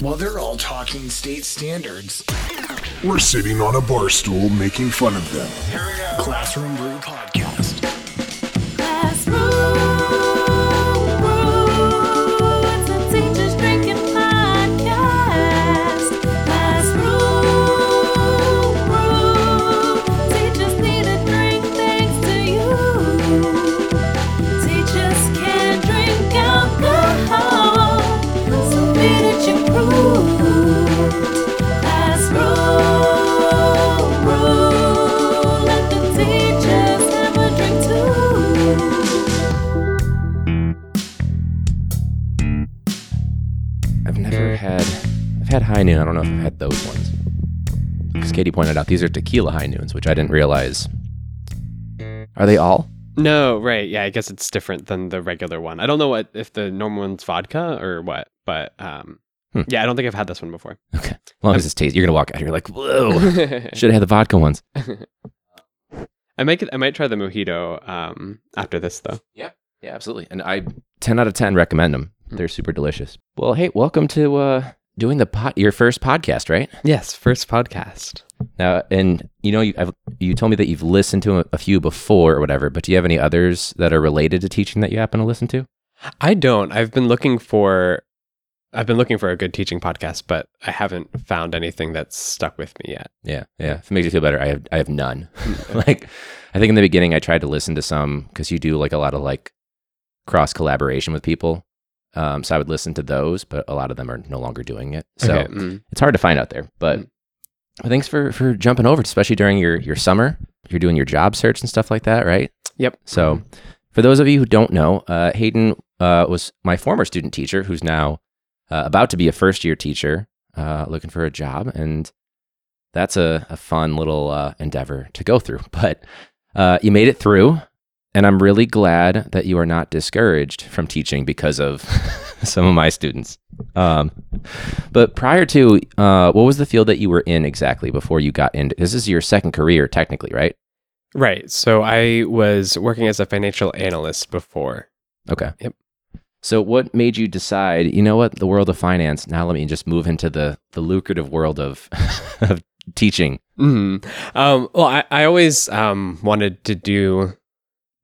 While they're all talking state standards, We're sitting on a bar stool making fun of them. Classroom Brew Podcast. High noon. I don't know if I've had those ones. Because Katie pointed out these are tequila high noons, which I didn't realize. Are they all? No, right. Yeah, I guess it's different than the regular one. I don't know what if the normal one's vodka or what, but um, Hmm. yeah, I don't think I've had this one before. Okay. As long as it's tasty, you're gonna walk out here like, whoa. Should have had the vodka ones. I might I might try the mojito um, after this though. Yep. Yeah, absolutely. And I 10 out of 10 recommend them. They're super delicious. Well, hey, welcome to uh doing the pod your first podcast, right? Yes, first podcast. Now, and you know, you I've, you told me that you've listened to a, a few before or whatever, but do you have any others that are related to teaching that you happen to listen to? I don't. I've been looking for I've been looking for a good teaching podcast, but I haven't found anything that's stuck with me yet. Yeah, yeah. If it makes you feel better, I have I have none. like, I think in the beginning I tried to listen to some because you do like a lot of like cross collaboration with people. Um, so I would listen to those, but a lot of them are no longer doing it. So Okay, mm. it's hard to find out there. But Mm. but thanks for for jumping over, especially during your your summer. You're doing your job search and stuff like that, right? Yep. So for those of you who don't know, uh, Hayden uh, was my former student teacher, who's now uh, about to be a first year teacher, uh, looking for a job, and that's a, a fun little uh, endeavor to go through. But uh, you made it through, and I'm really glad that you are not discouraged from teaching because of some of my students. Um, but prior to, uh, what was the field that you were in exactly before you got into? This is your second career, technically, right? Right. So I was working as a financial analyst before. Okay. Yep. So what made you decide, you know what, the world of finance, now let me just move into the the lucrative world of of teaching. hmm Um, well, I, I always um, wanted to do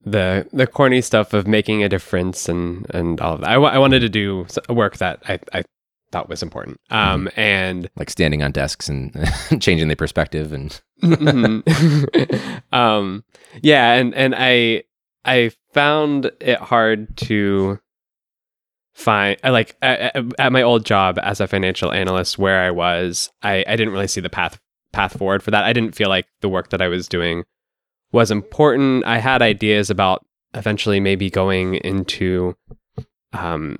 the the corny stuff of making a difference and and all of that. I, I wanted to do work that I, I thought was important. Um, and Like standing on desks and changing the perspective and Mhm. um, yeah, and and I I found it hard to find I like at, at- at my old job as a financial analyst where I was I I didn't really see the path path forward for that. I didn't feel like the work that I was doing was important. I had ideas about eventually maybe going into um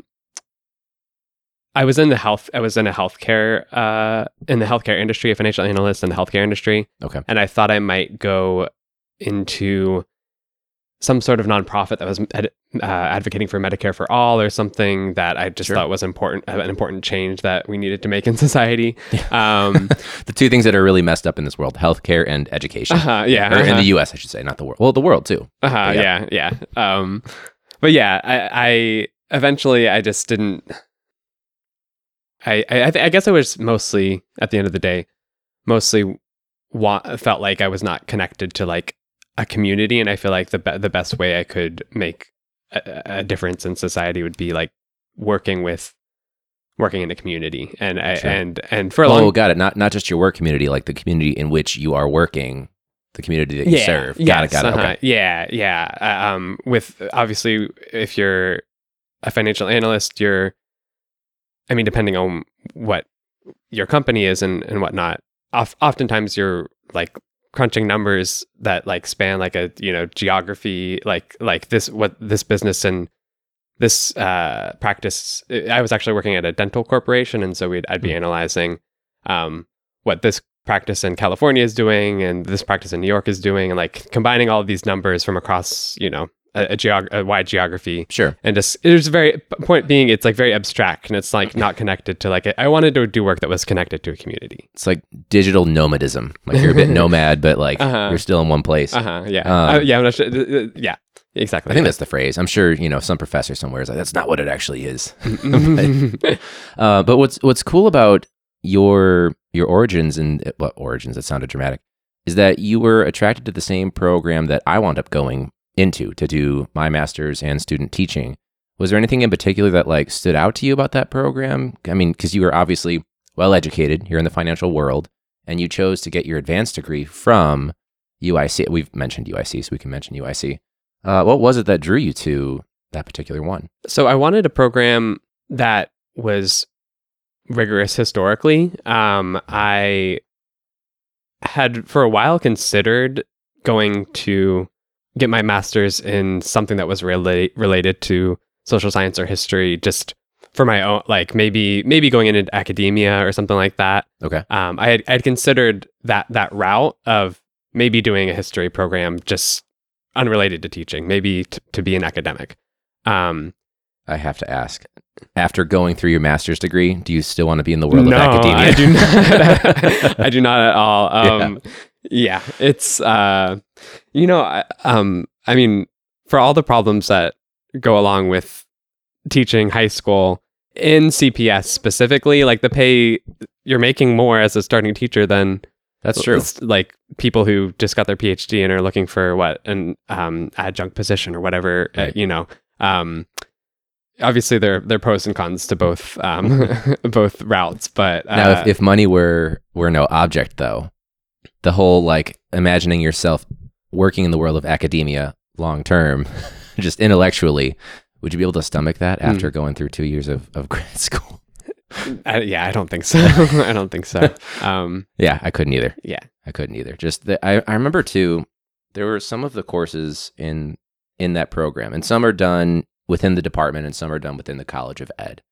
I was in the health I was in a healthcare uh in the healthcare industry, a financial analyst in the healthcare industry okay. and I thought I might go into some sort of nonprofit that was uh, advocating for Medicare for all or something that I just Sure. thought was important, an important change that we needed to make in society. Um, the two things that are really messed up in this world, healthcare and education. uh-huh, yeah, Or in uh-huh. the US, I should say, not the world. Well, the world too. Uh-huh, Yeah. yeah, yeah. Um, but yeah, I, I eventually I just didn't. I I, I, th- I guess I was mostly at the end of the day, mostly wa- felt like I was not connected to like a community, and I feel like the be- the best way I could make a, a difference in society would be like working with working in a community, and I Sure. and and for a oh, long oh got it. Not not just your work community, like the community in which you are working, the community that you serve. Got it. Got it. uh-huh. Okay. Yeah, yeah. Uh, um, with obviously, if you're a financial analyst, you're, I mean, depending on what your company is and and whatnot, of, oftentimes you're like crunching numbers that like span like a you know geography, like like this what this business and this uh, practice. I was actually working at a dental corporation, and so we'd I'd be Hmm. analyzing um, what this practice in California is doing and this practice in New York is doing, and like combining all of these numbers from across, you know, a, a, geog- a wide geography. Sure. And just it's very point being, it's like very abstract and it's like not connected to like I wanted to do work that was connected to a community. It's like digital nomadism. Like you're a bit nomad, but like Uh-huh. you're still in one place. Uh huh. Yeah. Um, Uh, yeah. I'm not sure- yeah. exactly. I think that's the phrase. I'm sure you know some professor somewhere is like that's not what it actually is. that's Uh, but what's what's cool about your your origins and what origins? That sounded dramatic. Is that you were attracted to the same program that I wound up going into to do my master's and student teaching. Was there anything in particular that like stood out to you about that program? I mean, because you were obviously well educated here in the financial world, and you chose to get your advanced degree from UIC. We've mentioned UIC, so we can mention UIC. Uh, what was it that drew you to that particular one? So I wanted a program that was rigorous historically. Um, I had for a while considered going to get my master's in something that was relate related to social science or history, just for my own, like maybe maybe going into academia or something like that. Okay. Um, I had I had considered that that route of maybe doing a history program just unrelated to teaching, maybe t- to be an academic. Um, I have to ask. After going through your master's degree, do you still want to be in the world no, of academia? I do not. I do not at all. Um, yeah. It's uh, you know, I, um, I mean, for all the problems that go along with teaching high school in CPS specifically, like the pay you're making more as a starting teacher than That's true. like people who just got their PhD and are looking for what an um, adjunct position or whatever. Uh, you know, um, obviously there there are pros and cons to both um, both routes. But uh, Now, if, if money were were no object, though, the whole like imagining yourself working in the world of academia long term, just intellectually, would you be able to stomach that Hmm. after going through two years of, of grad school? I, yeah, I don't think so. I don't think so. Um, Yeah, I couldn't either. yeah. I couldn't either. Just the, I, I remember too, there were some of the courses in in that program, and some are done within the department, and some are done within the College of Ed.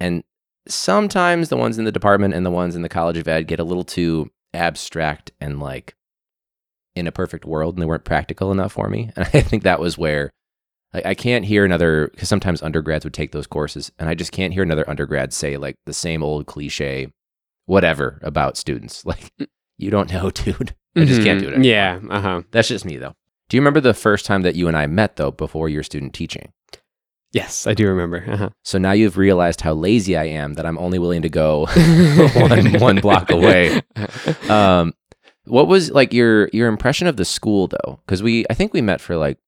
And sometimes the ones in the department and the ones in the College of Ed get a little too abstract and like in a perfect world, and they weren't practical enough for me. And I think that was where like I can't hear another because sometimes undergrads would take those courses, and I just can't hear another undergrad say like the same old cliche, whatever about students. Like you don't know, dude. I just can't do it. Mhm. Anymore. Yeah. Uh huh. that's just me though. Do you remember the first time that you and I met though before your student teaching? Yes, I do remember. Uh-huh. So now you've realized how lazy I am that I'm only willing to go one one block away. Um, what was like your your impression of the school though? Because we I think we met for like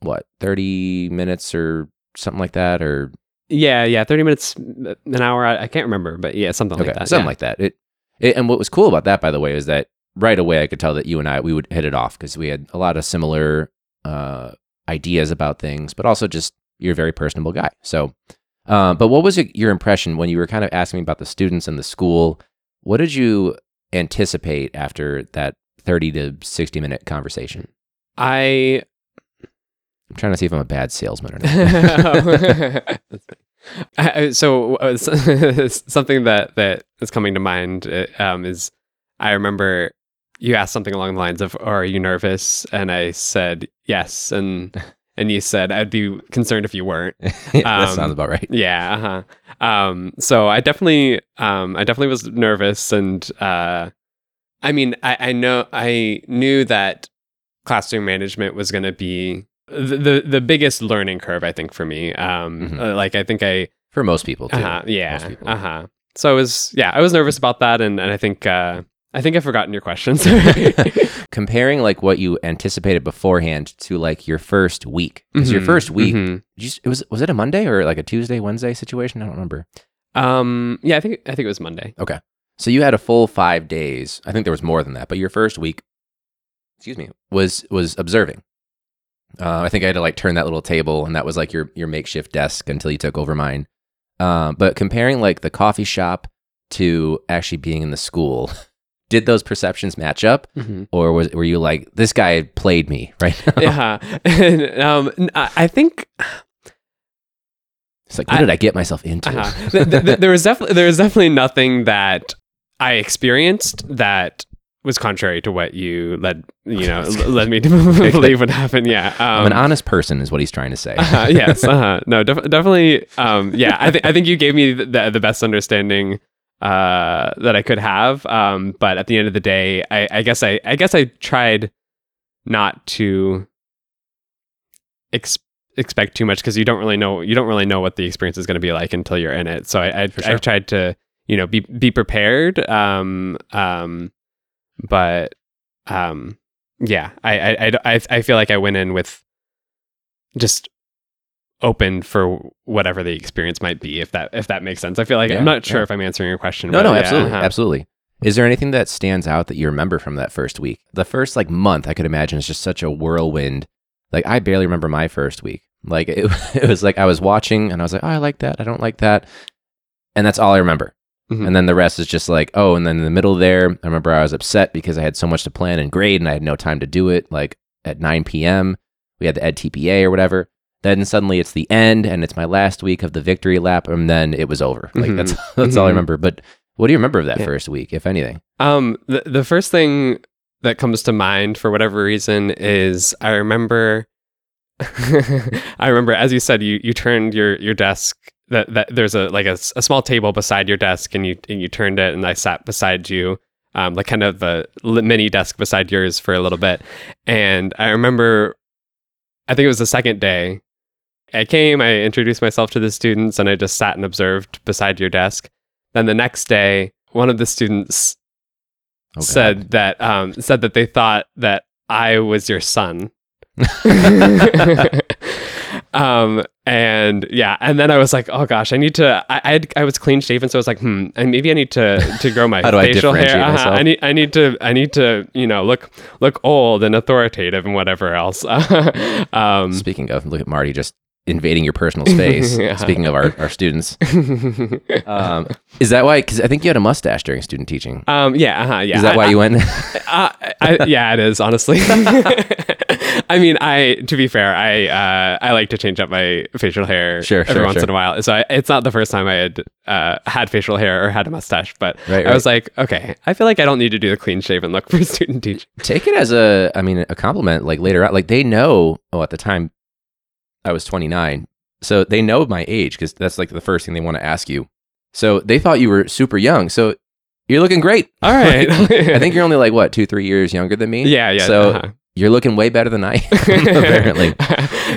what thirty minutes or something like that, or yeah, yeah. Thirty minutes, an hour. I, I can't remember, but yeah, something okay, like that. something yeah. like that. It, it and what was cool about that, by the way, is that right away I could tell that you and I we would hit it off because we had a lot of similar uh, ideas about things, but also just you're a very personable guy. So, uh, but what was your impression when you were kind of asking me about the students and the school? What did you anticipate after that thirty to sixty minute conversation? I I'm trying to see if I'm a bad salesman or not. I- so uh, something that that is coming to mind uh, um, is I remember you asked something along the lines of "Are you nervous?" and I said yes, and and you said I'd be concerned if you weren't. Yeah, that Um, sounds about right. Yeah. Uh-huh. Um, so I definitely, um, I definitely was nervous, and uh, I mean, I, I know, I knew that classroom management was going to be the, the the biggest learning curve. I think for me, um, Mhm. uh, like I think I, For most people too. uh-huh, yeah, uh huh. So I was, yeah, I was nervous about that, and and I think, uh, I think I've forgotten your questions. Comparing like what you anticipated beforehand to like your first week, because your Mhm, first week mhm. You it was was it a Monday or like a Tuesday Wednesday situation? I don't remember. Um, yeah, I think I think it was Monday. Okay, so you had a full five days. I think there was more than that, but your first week, excuse me, was was observing. Uh, I think I had to like turn that little table, and that was like your your makeshift desk until you took over mine. Um, but comparing like the coffee shop to actually being in the school, did those perceptions match up, Mhm. or was were you like this guy played me right? now? yeah, and, um, I think It's like what I- did I get myself into? Uh-huh. Th- th- th- there was definitely there was definitely nothing that I experienced that was contrary to what you led you know led me to believe would happen. Yeah, um, I'm an honest person, is what he's trying to say. uh, yes, uh-huh. no, def- definitely. Um, yeah, I think I think you gave me the, the best understanding uh, that I could have. Um, but at the end of the day, I, I guess I I guess I tried not to ex- expect too much because you don't really know you don't really know what the experience is going to be like until you're in it. So I I, sure. I tried to you know be be prepared. Um um, but um yeah, I I I, I feel like I went in with just open for whatever the experience might be if that if that makes sense. I feel like Yeah, I'm not sure yeah. if I'm answering your question. No, no, yeah, absolutely, uh-huh. absolutely. Is there anything that stands out that you remember from that first week? The first like month, I could imagine is just such a whirlwind. Like I barely remember my first week. Like it, it was like I was watching and I was like, oh, I like that. I don't like that, and that's all I remember. Mhm. And then the rest is just like, oh, and then in the middle there, I remember I was upset because I had so much to plan and grade and I had no time to do it. Like at 9 p.m., we had the edTPA or whatever. Then suddenly it's the end and it's my last week of the victory lap, and then it was over. Like Mhm. that's that's all I Mhm. remember. But what do you remember of that Yeah. first week, if anything? Um, the the first thing that comes to mind for whatever reason is I remember, I remember as you said you you turned your your desk that that there's a like a, a small table beside your desk and you and you turned it and I sat beside you. Um, like kind of the mini desk beside yours for a little bit, and I remember, I think it was the second day. I came, I introduced myself to the students, and I just sat and observed beside your desk. Then the next day, one of the students Oh, said that um, said that they thought that I was your son. um and yeah and then i was like oh gosh i need to i I'd, i was clean shaven so i was like hmm and maybe i need to to grow my do I facial hair Uh-huh. i need i need to i need to you know look look old and authoritative and whatever else um Speaking of, look at Marty just invading your personal space. Yeah. Speaking of our, our students, um, is that why? Because I think you had a mustache during student teaching. um yeah uh-huh, yeah Is that I- why I- you went? Uh, I, yeah, it is honestly. I mean, I to be fair, I uh, I like to change up my facial hair Sure, every sure, once sure. in a while. So I, it's not the first time I had uh, had facial hair or had a mustache, but Right, I was like, okay, I feel like I don't need to do the clean shaven look for student teaching. take it as a i mean a compliment like later on like they know oh at the time i was 29 so they know my age because that's like the first thing they want to ask you. So they thought you were super young. So you're looking great. All right, i think you're only like what two three years younger than me? Yeah, yeah. so uh-huh. you're looking way better than i am apparently.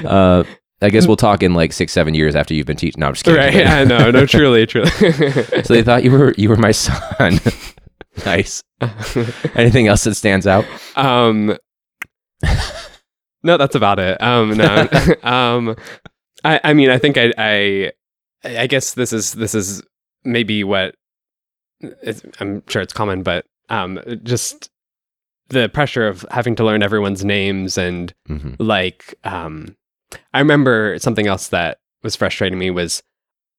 Uh i guess we'll talk in like six seven years after you've been teaching. No i'm just kidding. Right? Yeah, no, no, truly, truly. so they thought you were you were my son. Nice. Anything else that stands out? Um no that's about it. Um no. Um i i mean i think i i i guess this is this is maybe what it's, i'm sure it's common but um just the pressure of having to learn everyone's names and hmm like um i remember something else that was frustrating me was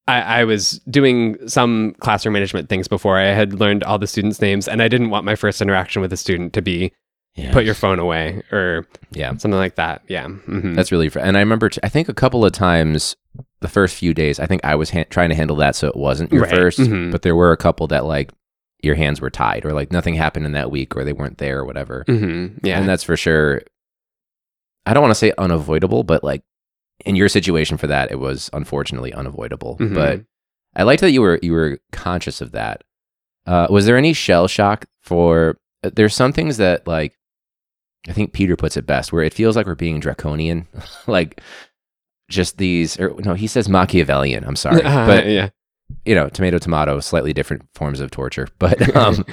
I, I was doing some classroom management things before. I had learned all the students' names, and I didn't want my first interaction with a student to be yeah put your phone away or yeah something like that. Yeah. Mhm. That's really, fr- and I remember, t- I think a couple of times the first few days, I think I was ha- trying to handle that so it wasn't your Right. 1st Mhm. but there were a couple that like your hands were tied or like nothing happened in that week or they weren't there or whatever. Mhm. Yeah. And that's for sure, I don't want to say unavoidable, but like in your situation for that, it was unfortunately unavoidable. Mhm. But I liked that you were, you were conscious of that. Uh, was there any shell shock for, uh, there's some things that like, I think Peter puts it best, where it feels like we're being draconian, like just these, or no, he says Machiavellian. I'm sorry, Uh, but yeah. you know, tomato, tomato, slightly different forms of torture. But um,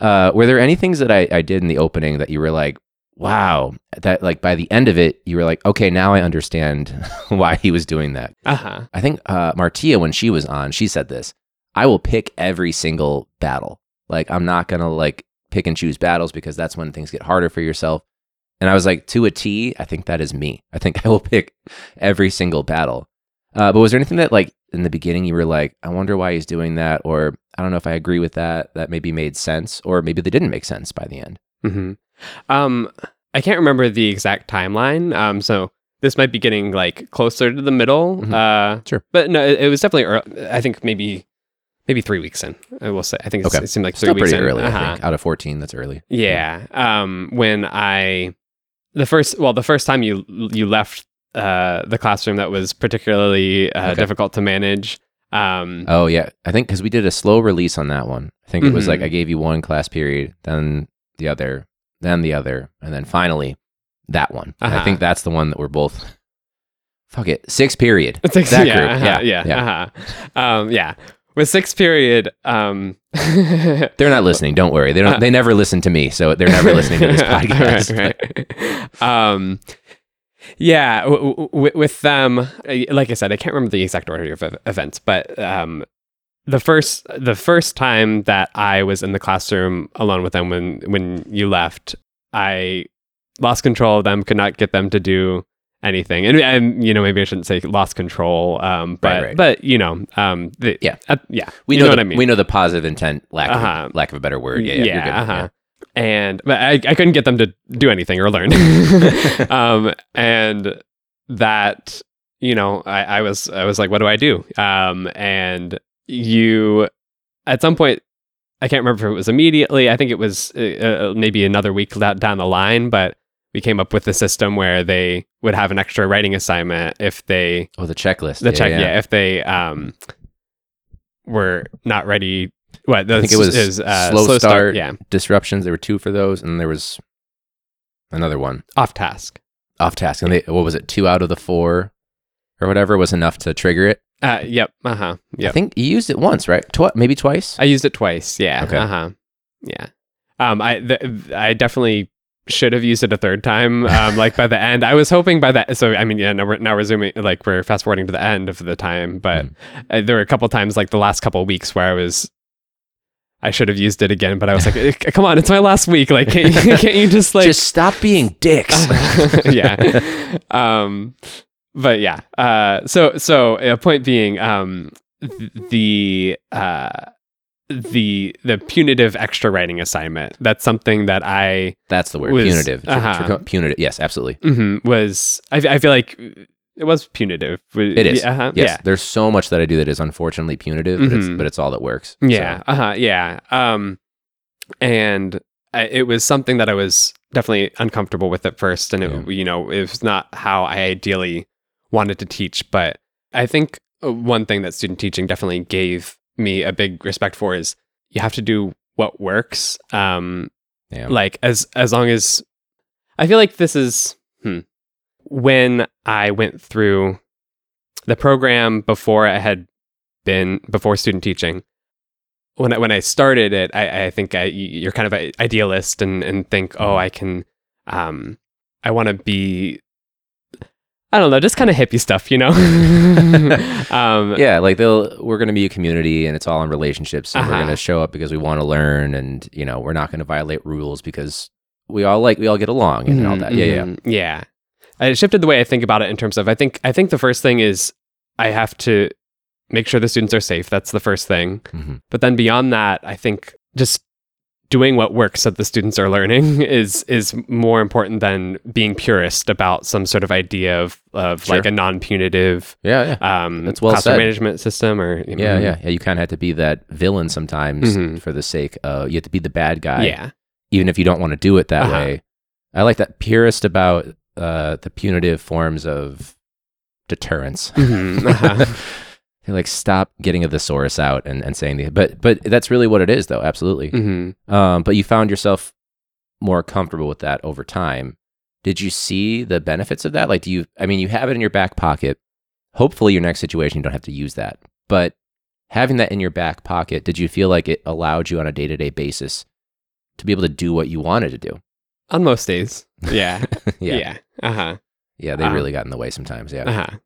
uh, were there any things that I, I did in the opening that you were like, wow, that like by the end of it, you were like, okay, now I understand why he was doing that. Uh huh. I think uh, Martia, when she was on, she said this I will pick every single battle. Like, I'm not going to like pick and choose battles because that's when things get harder for yourself. And I was like, to a T, I think that is me. I think I will pick every single battle. Uh, but was there anything that, like, in the beginning, you were like, I wonder why he's doing that? Or I don't know if I agree with that. That maybe made sense. Or maybe they didn't make sense by the end. hmm Um, I can't remember the exact timeline. Um, so this might be getting like closer to the middle. Mhm. Uh, Sure. But no, it, it was definitely. Early, I think maybe maybe three weeks in. I will say. I think it's, Okay. it seemed like three Still weeks pretty in. early, Uh-huh. I think. Out of 14, that's early. Yeah. Um, when I the first well the first time you you left uh the classroom that was particularly uh, Okay. difficult to manage. Um, Oh yeah, I think because we did a slow release on that one. I think it was like Mhm. I gave you one class period, then the other, then the other, and then finally that one. I Uh-huh. think that's the one that we're both fuck it, six period. Six, that yeah, group. uh-huh, yeah, yeah, uh-huh. Um, yeah. With sixth period, um, They're not listening. Don't worry. They don't. Uh, they never listen to me, so they're never listening to this podcast. right, right. Um, yeah, w- w- w- with them, like I said, I can't remember the exact order of events, but um, the first the first time that I was in the classroom alone with them when when you left, I lost control of them, could not get them to do anything, and, and you know maybe I shouldn't say lost control, um, but Right, right. but you know, um, the, Yeah. uh, yeah, We you know, know the, what I mean. We know the positive intent, lack Uh-huh. of lack of a better word. Yeah, yeah, good. uh-huh. And but I, I couldn't get them to do anything or learn. um, and that you know, I, I was I was like, what do I do? Um, and you at some point. I can't remember if it was immediately. I think it was uh, uh, maybe another week down the line, but we came up with the system where they would have an extra writing assignment if they Oh, the checklist. the yeah, check yeah. yeah. if they um were not ready what I think it was is, uh, slow, start, yeah disruptions. There were two for those, and there was another one off task off task. And they, what was it? Two out of the four, or whatever, was enough to trigger it. uh yep uh-huh yeah I think you used it once, right? Twi- maybe twice. i used it twice yeah Okay. uh-huh yeah um i th- i definitely should have used it a third time um like by the end i was hoping by that so i mean yeah now we're, now we're zooming like we're fast forwarding to the end of the time but Mm. uh, there were a couple times like the last couple of weeks where i was I should have used it again, but I was like, "Eh, "Come on, it's my last week. Like, can't you, can't you just like Just stop being dicks. yeah. Um, but yeah. Uh, so so a point being, um, th- the uh, the the punitive extra writing assignment. That's something that I That's the word. Was- punitive. Uh-huh. tr- punitive. Yes, absolutely. mhm, was. I, I feel like it was punitive. It is. Uh-huh, Yes. There's so much that I do that is unfortunately punitive, but, it's, Mhm. but it's all that works. Yeah. So, Uh huh. Yeah. Um, and I, it was something that I was definitely uncomfortable with at first, and it, Yeah. you know, it was not how I ideally wanted to teach. But I think uh, one thing that student teaching definitely gave me a big respect for is you have to do what works. Um, yeah. like as as long as I feel like this is hmm, when I went through the program before I had been before student teaching. When I, when I started it, I, I think I, you're kind of an idealist and, and think, oh, I can, um, I want to be, I don't know, just kind of hippie stuff, you know. um, yeah, like they'll we're going to be a community and it's all in relationships and we're Uh-huh. going to show up because we want to learn and you know, we're not going to violate rules because we all like we all get along and all Mhm, that. Yeah, yeah. mhm, yeah. It shifted the way I think about it in terms of I think I think the first thing is I have to make sure the students are safe. That's the first thing. Mhm. But then beyond that, I think just doing what works that the students are learning is is more important than being purist about some sort of idea of of Sure. like a non-punitive Yeah, yeah. um That's well classroom said. management system or Yeah, yeah, yeah. You kind of have to be that villain sometimes Mhm. for the sake of you have to be the bad guy, yeah even if you don't want to do it that Uh-huh. way. I like that purist about uh, the punitive forms of deterrence. Mhm, uh-huh. They like stop getting a thesaurus out and, and saying the but but that's really what it is though. Absolutely. Mhm. um but you found yourself more comfortable with that over time. Did you see the benefits of that? Like do you i mean you have it in your back pocket. Hopefully your next situation you don't have to use that. But having that in your back pocket did you feel like it allowed you on a day-to-day basis to be able to do what you wanted to do? On most days. Yeah. Yeah. Yeah, uh-huh. Yeah they really got in the way sometimes. Yeah. Uh-huh.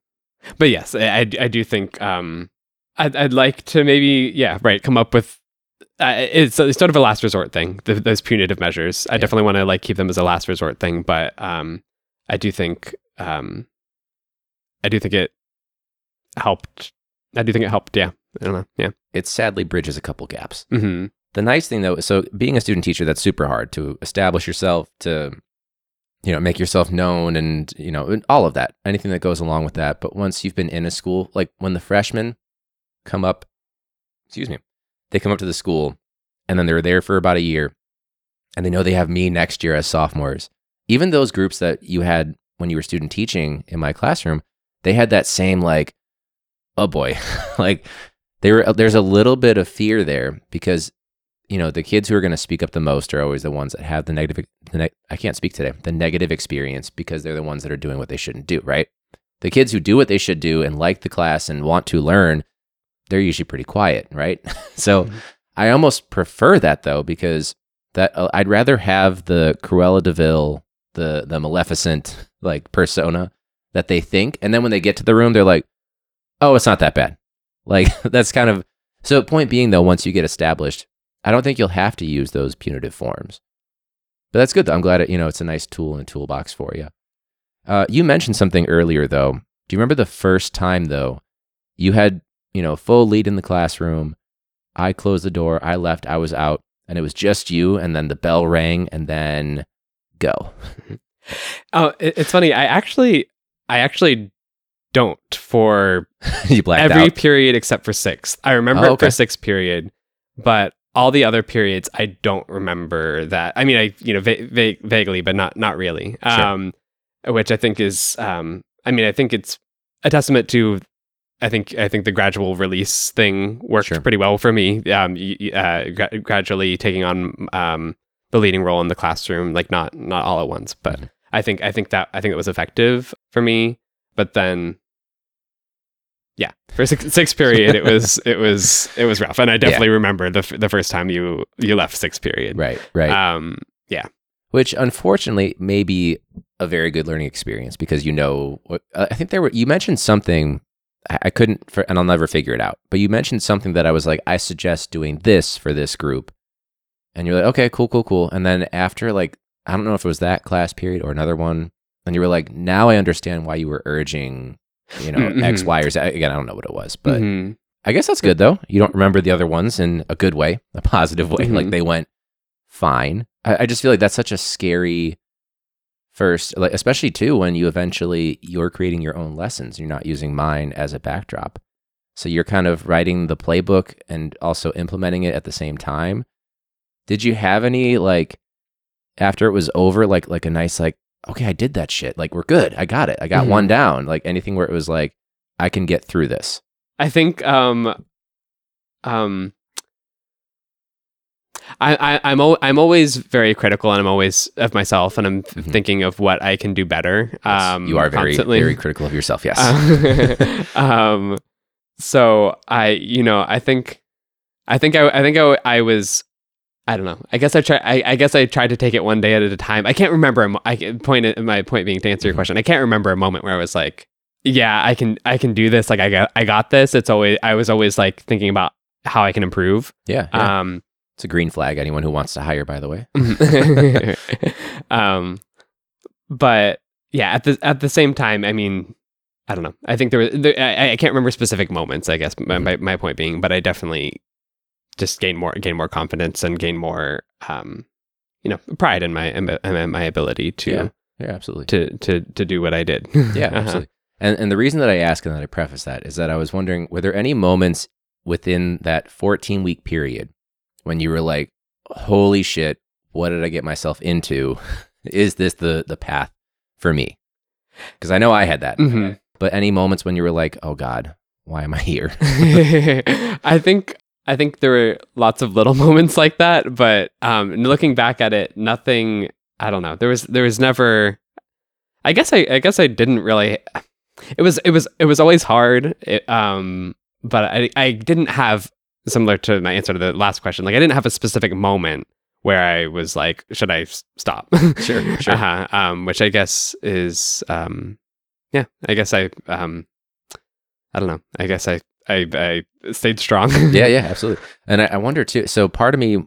But yes, I, I, I do think um, I'd, I'd like to maybe, yeah, right, come up with. Uh, it's, it's sort of a last resort thing. th those punitive measures, I Yeah. definitely want to like keep them as a last resort thing. But um, I do think, um, I do think it helped. I do think it helped. Yeah, I don't know. Yeah. it sadly bridges a couple gaps hmm the nice thing though is so being a student teacher that's super hard to establish yourself to you know make yourself known and you know all of that anything that goes along with that. But once you've been in a school like when the freshmen come up excuse me they come up to the school and then they're there for about a year and they know they have me next year as sophomores. Even those groups that you had when you were student teaching in my classroom they had that same like oh boy like they were there's a little bit of fear there because you know the kids who are going to speak up the most are always the ones that have the negative the ne- i can't speak today the negative experience because they're the ones that are doing what they shouldn't do right The kids who do what they should do and like the class and want to learn, they're usually pretty quiet, right? so Mhm. I almost prefer that though because that uh, I'd rather have the Cruella de Vil, the the Maleficent like persona that they think, and then when they get to the room, they're like, "Oh, it's not that bad." Like that's kind of so. Point being though, once you get established, I don't think you'll have to use those punitive forms. But that's good though. I'm glad it, you know it's a nice tool in a toolbox for you. Uh, you mentioned something earlier though. Do you remember the first time though you had you know full lead in the classroom? I closed the door. I left. I was out, and it was just you. And then the bell rang, and then go. Oh, it, it's funny. I actually, I actually don't for you blacked every out. period except for sixth. I remember Oh, it for sixth period, but all the other periods I don't remember that. I mean, I you know va- va- vaguely, but not not really. Sure. Um, which I think is, um, I mean, I think it's a testament to. I think I think the gradual release thing worked Sure. pretty well for me. Um, uh, gra- gradually taking on um the leading role in the classroom, like not not all at once, but Mhm. I think I think that I think it was effective for me. But then, yeah, for six, sixth period, it was it was it was rough, and I definitely remember the f- the first time you you left sixth period. Right, right. Um. Yeah. Which unfortunately may be a very good learning experience because you know. What, uh, I think there were. You mentioned something. I, I couldn't, for, and I'll never figure it out. But you mentioned something that I was like, I suggest doing this for this group, and you're like, okay, cool, cool, cool. And then after like, I don't know if it was that class period or another one, and you were like, now I understand why you were urging, you know, Mhm. X, Y, or Z. Again, I don't know what it was, but mhm. I guess that's good though. You don't remember the other ones in a good way, a positive way. Like Mhm. they went fine. I, I just feel like that's such a scary first, like especially too when you eventually you're creating your own lessons. You're not using mine as a backdrop. So you're kind of writing the playbook and also implementing it at the same time. Did you have any like after it was over, like like a nice like, okay, I did that shit. Like we're good. I got it. I got Mhm. one down. Like anything where it was like, I can get through this. I think um um I, I I'm al- I'm always very critical and I'm always of myself and I'm Mhm. thinking of what I can do better. Yes, Um, you are very constantly. very critical of yourself. Yes. Uh, um, so I, you know, I think, I think I, I think I, I was, I don't know. I guess I try. I, I guess I tried to take it one day at a time. I can't remember. a I point. My point being to answer your Mhm. question. I can't remember a moment where I was like, yeah, I can, I can do this. Like I got, I got this. It's always, I was always like thinking about how I can improve. yeah, yeah. Um, it's a green flag. Anyone who wants to hire, by the way. um, but yeah, at the at the same time, I mean, I don't know. I think there was there, I, I can't remember specific moments. I guess my, my my point being, but I definitely just gain more gain more confidence and gain more um, you know, pride in my in my- ability to Yeah. Yeah, absolutely. to to to do what I did. Yeah, Uh-huh. absolutely. And and the reason that I ask and that I preface that is that I was wondering, were there any moments within that 14 week period when you were like, "Holy shit, what did I get myself into? is this the the path for me?" Because I know I had that. Mhm. But any moments when you were like, "Oh God, why am I here?" I think I think there were lots of little moments like that, but um, looking back at it, nothing. I don't know. There was there was never. I guess I I guess I didn't really. It was it was it was always hard. It, um, but I I didn't have similar to my answer to the last question. Like I didn't have a specific moment where I was like, should I s- stop? Sure, sure. Uh-huh, um, which I guess is um, yeah. I guess I um, I don't know. I guess I I, I stayed strong. yeah, yeah, absolutely. And I, I wonder too. So part of me,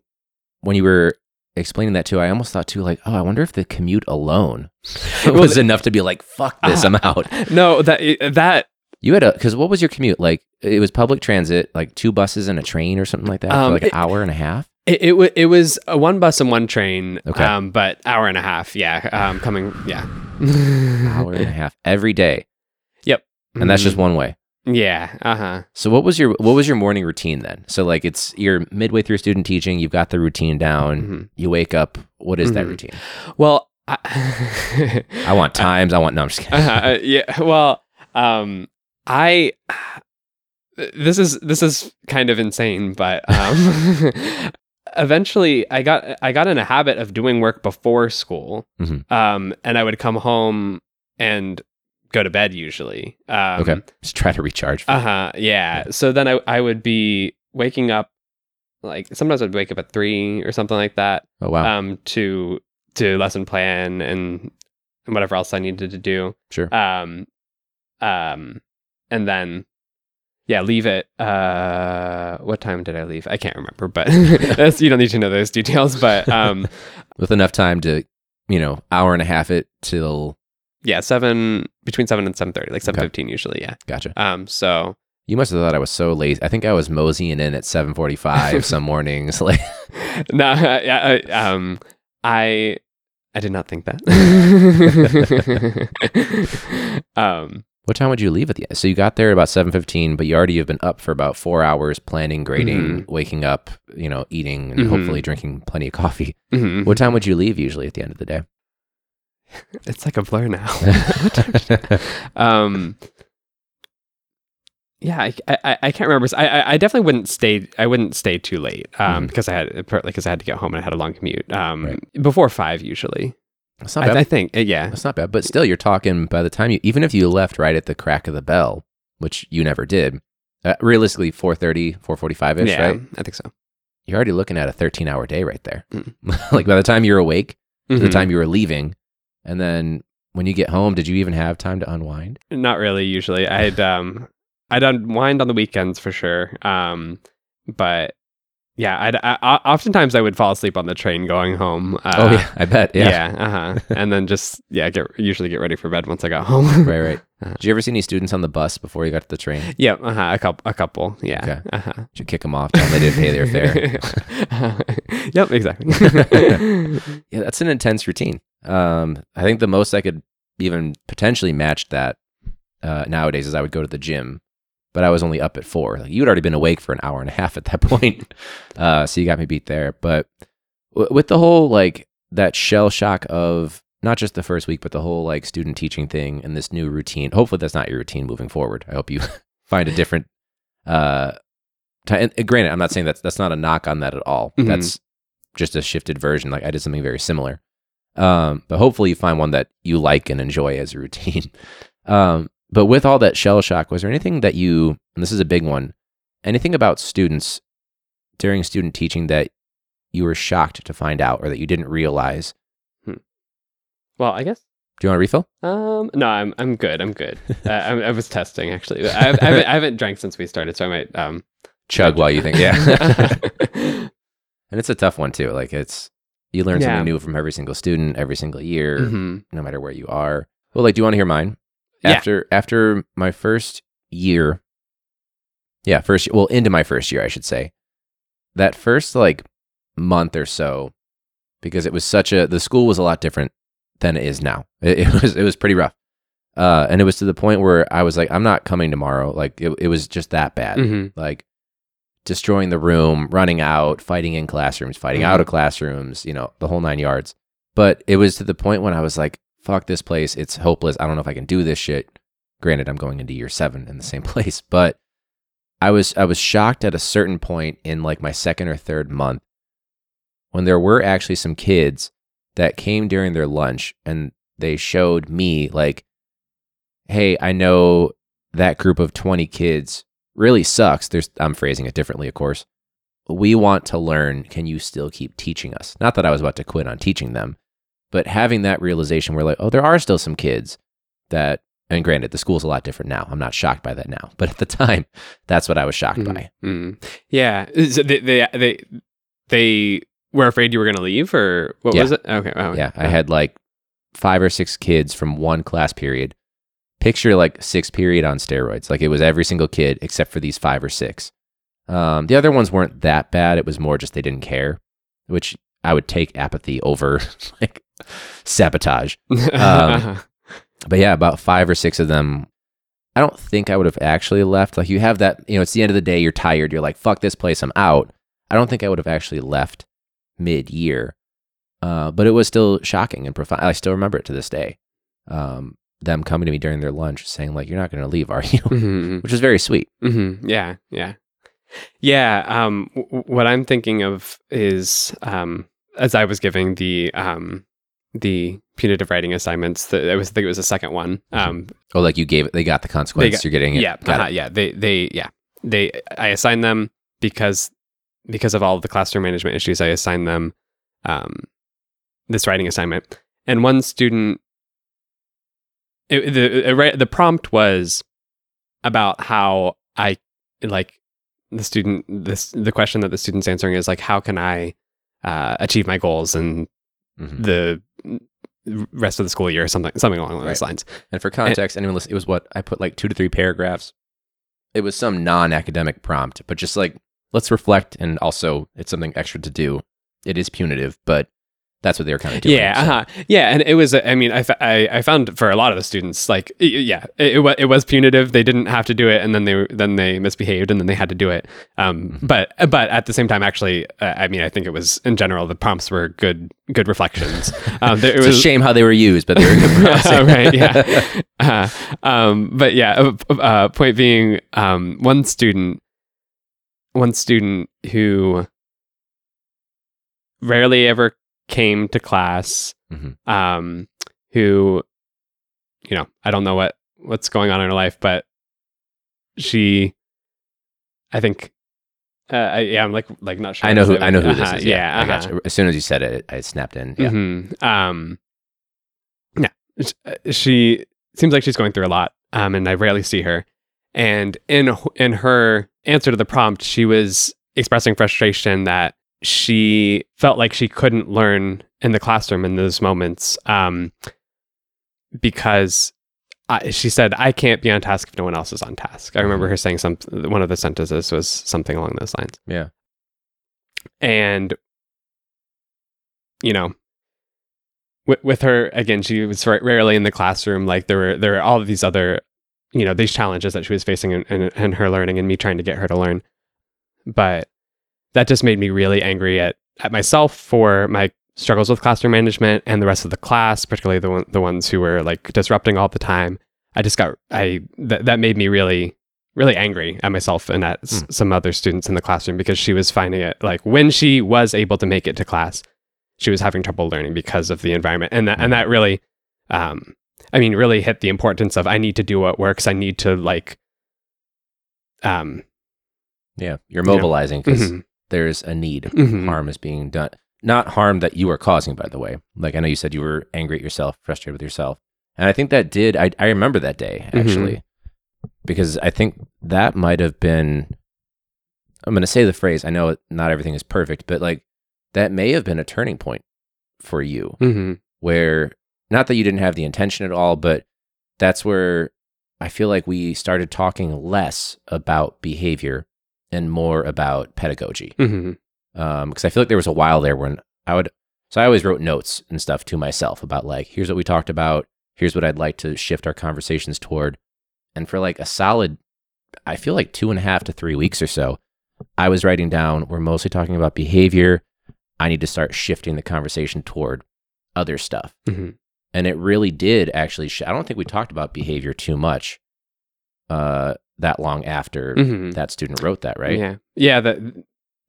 when you were explaining that too, I almost thought too, like, oh, I wonder if the commute alone Well, was the- enough to be like, fuck this, I'm out. no, that that You had a because what was your commute like? It was public transit, like two buses and a train or something like that Um, for like an hour and a half. it it, wa- it was a one bus and one train. Okay. Um, but hour and a half. Yeah. Um, coming. Yeah. Hour and a half every day, Yep. and that's just one way. Yeah. Uh huh. So what was your what was your morning routine then? So like it's you're midway through student teaching, you've got the routine down. Mhm. You wake up. What is that Mhm. routine? Well, I, I want times. I want no. I'm just kidding. uh, yeah. Well, um, I. This is this is kind of insane, but um, eventually I got I got in a habit of doing work before school, Mhm. um, and I would come home and go to bed usually. Um, okay. Just try to recharge. Uh huh. Yeah. So then I I would be waking up like sometimes I'd wake up at three or something like that. oh wow. Um, to to lesson plan and whatever else I needed to do. sure. Um, um, and then yeah, leave it. Uh, what time did I leave? I can't remember, but that's, you don't need to know those details. But um, With enough time to, you know, hour and a half it till. yeah, seven between seven and seven thirty, like seven fifteen usually. Yeah. Gotcha. Um, so You must have thought I was so lazy. I think I was moseying in at seven forty-five some mornings. Like, no, I, I, um, I I did not think that. um, what time would you leave at the end? So you got there about seven fifteen, but you already have been up for about four hours, planning, grading, waking up, you know, eating, and Mhm. hopefully drinking plenty of coffee. mhm. What time would you leave usually at the end of the day? It's like a blur now. um, yeah, I, I, I can't remember. I, I- I definitely wouldn't stay. I wouldn't stay too late um, Mhm. because I had partly because I had to get home and I had a long commute. Um, Right. before five usually. That's not I, bad. I think uh, yeah. That's not bad. But still, you're talking by the time you, even if you left right at the crack of the bell, which you never did, uh, realistically 4.30, 4.45 ish, yeah, right? I think so. You're already looking at a 13 hour day right there. Mm. like by the time you're awake, to the time you were leaving, and then when you get home, did you even have time to unwind? Not really. Usually, I'd um, I'd unwind on the weekends for sure. Um, but yeah, I'd, I, oftentimes I would fall asleep on the train going home. Uh, oh, yeah, I bet. Yeah. yeah, uh huh. and then just yeah, get usually get ready for bed once I got home. right, right. Uh-huh. Did you ever see any students on the bus before you got to the train? Yeah, uh huh. A couple, a couple. Yeah. Okay. Uh huh. you kick them off? Tell them they didn't pay their fare. yep. Exactly. yeah, that's an intense routine. Um, I think the most I could even potentially match that uh, nowadays is I would go to the gym, but I was only up at four. Like you had already been awake for an hour and a half at that point, uh, so you got me beat there. But w- with the whole like that shell shock of not just the first week, but the whole like student teaching thing and this new routine. Hopefully, that's not your routine moving forward. I hope you find a different. Uh, ti- and, granted, I'm not saying that's that's not a knock on that at all. Mhm. That's just a shifted version. Like I did something very similar. Um, but hopefully you find one that you like and enjoy as a routine. Um, but with all that shell shock, was there anything that you, and this is a big one, anything about students during student teaching that you were shocked to find out or that you didn't realize? well, I guess. Do you want a refill? Um, no, I'm I'm good. I'm good. uh, I, I was testing actually. I, I, haven't, I haven't drank since we started, so I might um Chug while you think, yeah. and it's a tough one too. Like it's, you learn Yeah. something new from every single student every single year. Mhm. no matter where you are. Well, like, do you want to hear mine? Yeah. After after my first year, yeah, first well into my first year, I should say. That first like month or so, because it was such a the school was a lot different than it is now. It, it was it was pretty rough, uh, and it was to the point where I was like, I'm not coming tomorrow. Like it, it was just that bad. Mhm. Like destroying the room, running out, fighting in classrooms, fighting out mm-hmm. of classrooms, you know, the whole nine yards. But it was to the point when I was like, fuck this place. It's hopeless. I don't know if I can do this shit. Granted, I'm going into year seven in the same place, but I was I was shocked at a certain point in like my second or third month when there were actually some kids that came during their lunch and they showed me like, hey, I know that group of 20 kids really sucks. There's I'm phrasing it differently, of course. We want to learn. Can you still keep teaching us? Not that I was about to quit on teaching them, but having that realization where like, oh, there are still some kids that and granted, the school's a lot different now. I'm not shocked by that now. But at the time, that's what I was shocked Mhm. by. Mhm. Yeah. So they, they they they were afraid you were going to leave, or what Yeah. was it? Okay. Oh, Yeah, I had like five or six kids from one class period. Picture like six period on steroids. Like it was every single kid except for these five or six. Um, the other ones weren't that bad. It was more just they didn't care, which I would take apathy over like sabotage. Um, But yeah, about five or six of them. I don't think I would have actually left. Like you have that, you know, it's the end of the day. You're tired. You're like, fuck this place. I'm out. I don't think I would have actually left mid year. Uh, but it was still shocking and profound. I still remember it to this day. Um, them coming to me during their lunch saying like, "You're not going to leave, are you?" Mhm. Which was very sweet. hmm Yeah, yeah, yeah. Um, w- what I'm thinking of is um, as I was giving the um, the punitive writing assignments. The, it was I think it was the second one. Um, Oh, like you gave it, they got the consequence. got- You're getting it. yeah, Got uh-huh, it. yeah. They they yeah they I assigned them because because of all of the classroom management issues. I assigned them um, this writing assignment, and one student. It, the the prompt was about how I like the student this the question that the student's answering is like how can I uh, achieve my goals and Mhm. the rest of the school year or something something along those Right. lines. And for context, anyone listen, it was what I put like two to three paragraphs. It was some non-academic prompt, but just like let's reflect, and also it's something extra to do. It is punitive, but that's what they were kind of doing. Yeah, so- uh-huh. yeah, and it was. I mean, I, I, I found for a lot of the students, like, yeah, it, it, it was punitive. They didn't have to do it, and then they then they misbehaved, and then they had to do it. Um, Mm-hmm. but but at the same time, actually, uh, I mean, I think it was in general the prompts were good good reflections. Um, there, it It's was a shame how they were used, but they were good prompts. right, yeah. Uh, um, but yeah, uh, uh, point being, um, one student, one student who rarely ever came to class, Mhm. um, who, you know, I don't know what what's going on in her life, but she, I think, uh, I, yeah, I'm like like not sure. I know who I know who this uh-huh, is. Yeah, I got uh-huh. you. As soon as you said it, I snapped in. Yeah. Mhm. Um, yeah, uh, she seems like she's going through a lot, um, and I rarely see her. And in in her answer to the prompt, she was expressing frustration that she felt like she couldn't learn in the classroom in those moments, um, because I, she said, "I can't be on task if no one else is on task." I remember her saying some. One of the sentences was something along those lines Yeah. and you know with, with her again she was ra- rarely in the classroom like there were there were all of these other you know these challenges that she was facing in, in, in her learning and me trying to get her to learn but that just made me really angry at at myself for my struggles with classroom management and the rest of the class particularly the one, the ones who were like disrupting all the time i just got i that that made me really really angry at myself and at s- some other students in the classroom because she was finding it like when she was able to make it to class she was having trouble learning because of the environment and that and that really um i mean really hit the importance of i need to do what works i need to like um Yeah. You're You know. mobilizing because mhm, there's a need. mhm. Harm is being done. Not harm that you are causing, by the way. Like I know you said you were angry at yourself, frustrated with yourself. And I think that did, I, I remember that day Mhm. actually, because I think that might have been, I'm going to say the phrase, I know not everything is perfect, but like that may have been a turning point for you mhm, where not that you didn't have the intention at all, but that's where I feel like we started talking less about behavior and more about pedagogy. Because I feel like there was a while there when I would, so I always wrote notes and stuff to myself about like, here's what we talked about, here's what I'd like to shift our conversations toward. And for like a solid, I feel like two and a half to three weeks or so, I was writing down, we're mostly talking about behavior. I need to start shifting the conversation toward other stuff. mhm. And it really did actually, sh- I don't think we talked about behavior too much uh, that long after Mhm. that student wrote that, right? yeah yeah that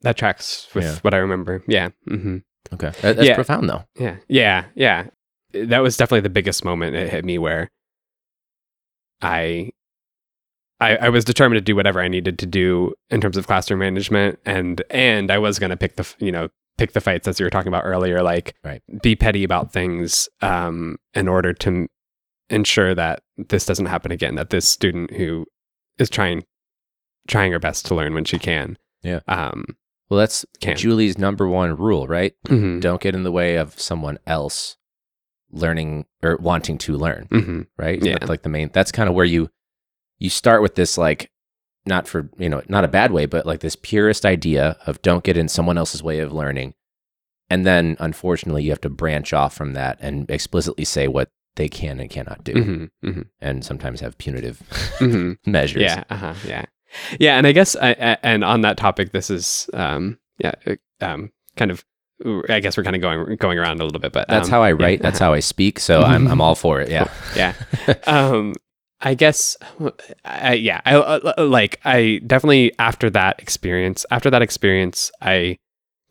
that tracks with Yeah. what i remember yeah hmm Okay. That- that's Yeah. profound though. Yeah, yeah, yeah. That was definitely the biggest moment it hit me where I, I, I was determined to do whatever I needed to do in terms of classroom management, and and I was gonna pick the you know pick the fights as you were talking about earlier, like Right. be petty about things um, in order to ensure that this doesn't happen again. That this student who is trying trying her best to learn when she can, Yeah. um, Well, that's Can. Julie's number one rule, right? mhm, Don't get in the way of someone else learning or wanting to learn, mhm, right? Yeah. That's like the main. That's kind of where you you start with this like not for you know not a bad way, but like this purest idea of don't get in someone else's way of learning, and then unfortunately you have to branch off from that and explicitly say what they can and cannot do, mhm, mhm, and sometimes have punitive mhm. measures. Yeah, uh-huh, yeah, yeah. And I guess, I, I, and on that topic, this is, um, yeah, uh, um, kind of. I guess we're kind of going going around a little bit, but That's um, how I yeah, write. That's uh-huh. how I speak. So I'm I'm all for it. Yeah. yeah. um, I guess, I, yeah, I uh, like I definitely after that experience, after that experience, I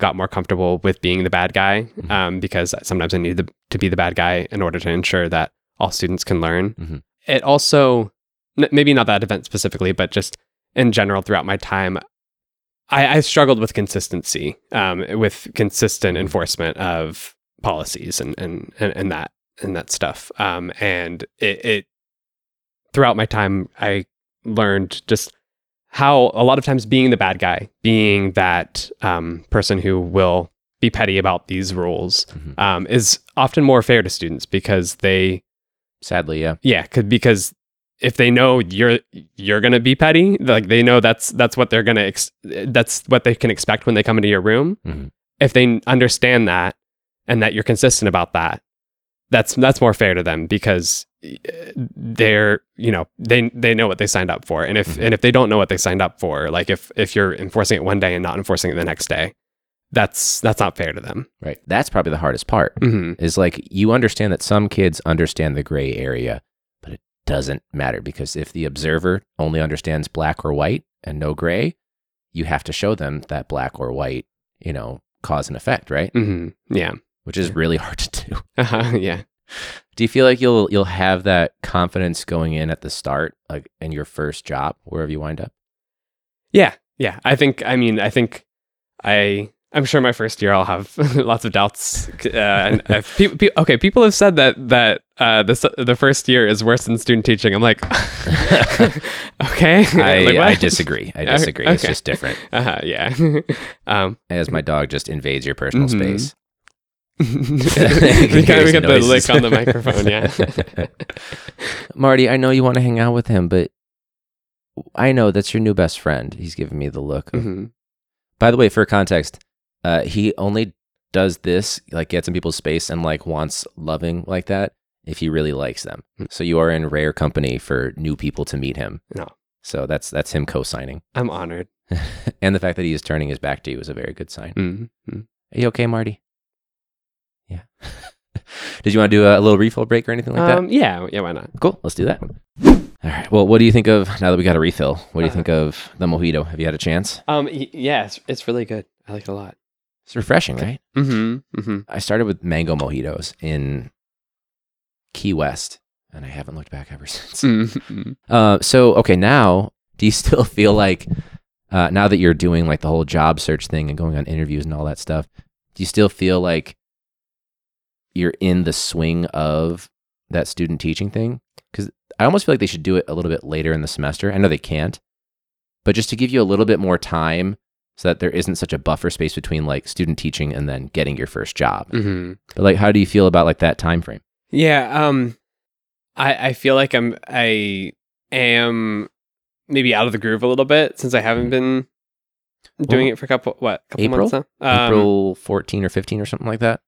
got more comfortable with being the bad guy Mhm. um, because sometimes I need the, to be the bad guy in order to ensure that all students can learn. Mhm. It also, n- maybe not that event specifically, but just in general throughout my time, I, I struggled with consistency, um, with consistent enforcement of policies and and and, and that and that stuff. Um, and it, it throughout my time, I learned just how a lot of times being the bad guy, being that um, person who will be petty about these rules, Mhm. um, is often more fair to students because they Sadly, yeah. yeah, 'cause- because if they know you're you're gonna be petty, like they know that's that's what they're gonna ex- that's what they can expect when they come into your room. Mhm. If they understand that and that you're consistent about that, that's that's more fair to them because uh, they're you know they they know what they signed up for, and if Mhm. and if they don't know what they signed up for, like if if you're enforcing it one day and not enforcing it the next day, that's that's not fair to them. Right. That's probably the hardest part. hmm Is like you understand that some kids understand the gray area, but it doesn't matter because if the observer only understands black or white and no gray, you have to show them that black or white, you know, cause and effect, right? hmm Yeah. Which is really hard to do. Uh-huh. Yeah. Do you feel like you'll you'll have that confidence going in at the start, like in your first job, wherever you wind up? Yeah, yeah. I think. I mean, I think. I. I'm sure my first year I'll have lots of doubts. Uh, and pe- pe- okay, people have said that that uh, the the first year is worse than student teaching. I'm like, okay. I, Like, I disagree. I Okay, disagree. It's just different. Uh-huh, yeah. um, As my dog just invades your personal Mhm. space. We got, we the got the lick on the microphone. Yeah. Marty, I know you want to hang out with him, but I know that's your new best friend. He's giving me the look. of- Mhm. By the way, for context, uh, he only does this, like gets in people's space and like wants loving like that if he really likes them. Hmm. So you are in rare company for new people to meet him. No. So that's that's him co-signing, I'm honored. and the fact that he is turning his back to you is a very good sign. Mhm. Are you okay, Marty? Yeah. Did you want to do a, little refill break or anything like that? Um, yeah, yeah. Why not? Cool. Let's do that. All right. Well, what do you think of now that we got a refill? What do you Uh, think of the mojito? Have you had a chance? Um, yeah, it's, it's really good. I like it a lot. It's refreshing, right? Mm-hmm. Mm-hmm. I started with mango mojitos in Key West, and I haven't looked back ever since. Mm-hmm. Uh, so, okay, now do you still feel like uh, now that you're doing like the whole job search thing and going on interviews and all that stuff, do you still feel like you're in the swing of that student teaching thing? Because I almost feel like they should do it a little bit later in the semester. I know they can't, but just to give you a little bit more time so that there isn't such a buffer space between like student teaching and then getting your first job. Mm-hmm. But like, how do you feel about like that time frame? Yeah, um I I feel like I'm I am maybe out of the groove a little bit since I haven't been doing Well, it for a couple what, couple April? months now. Um, April 14 or 15 or something like that?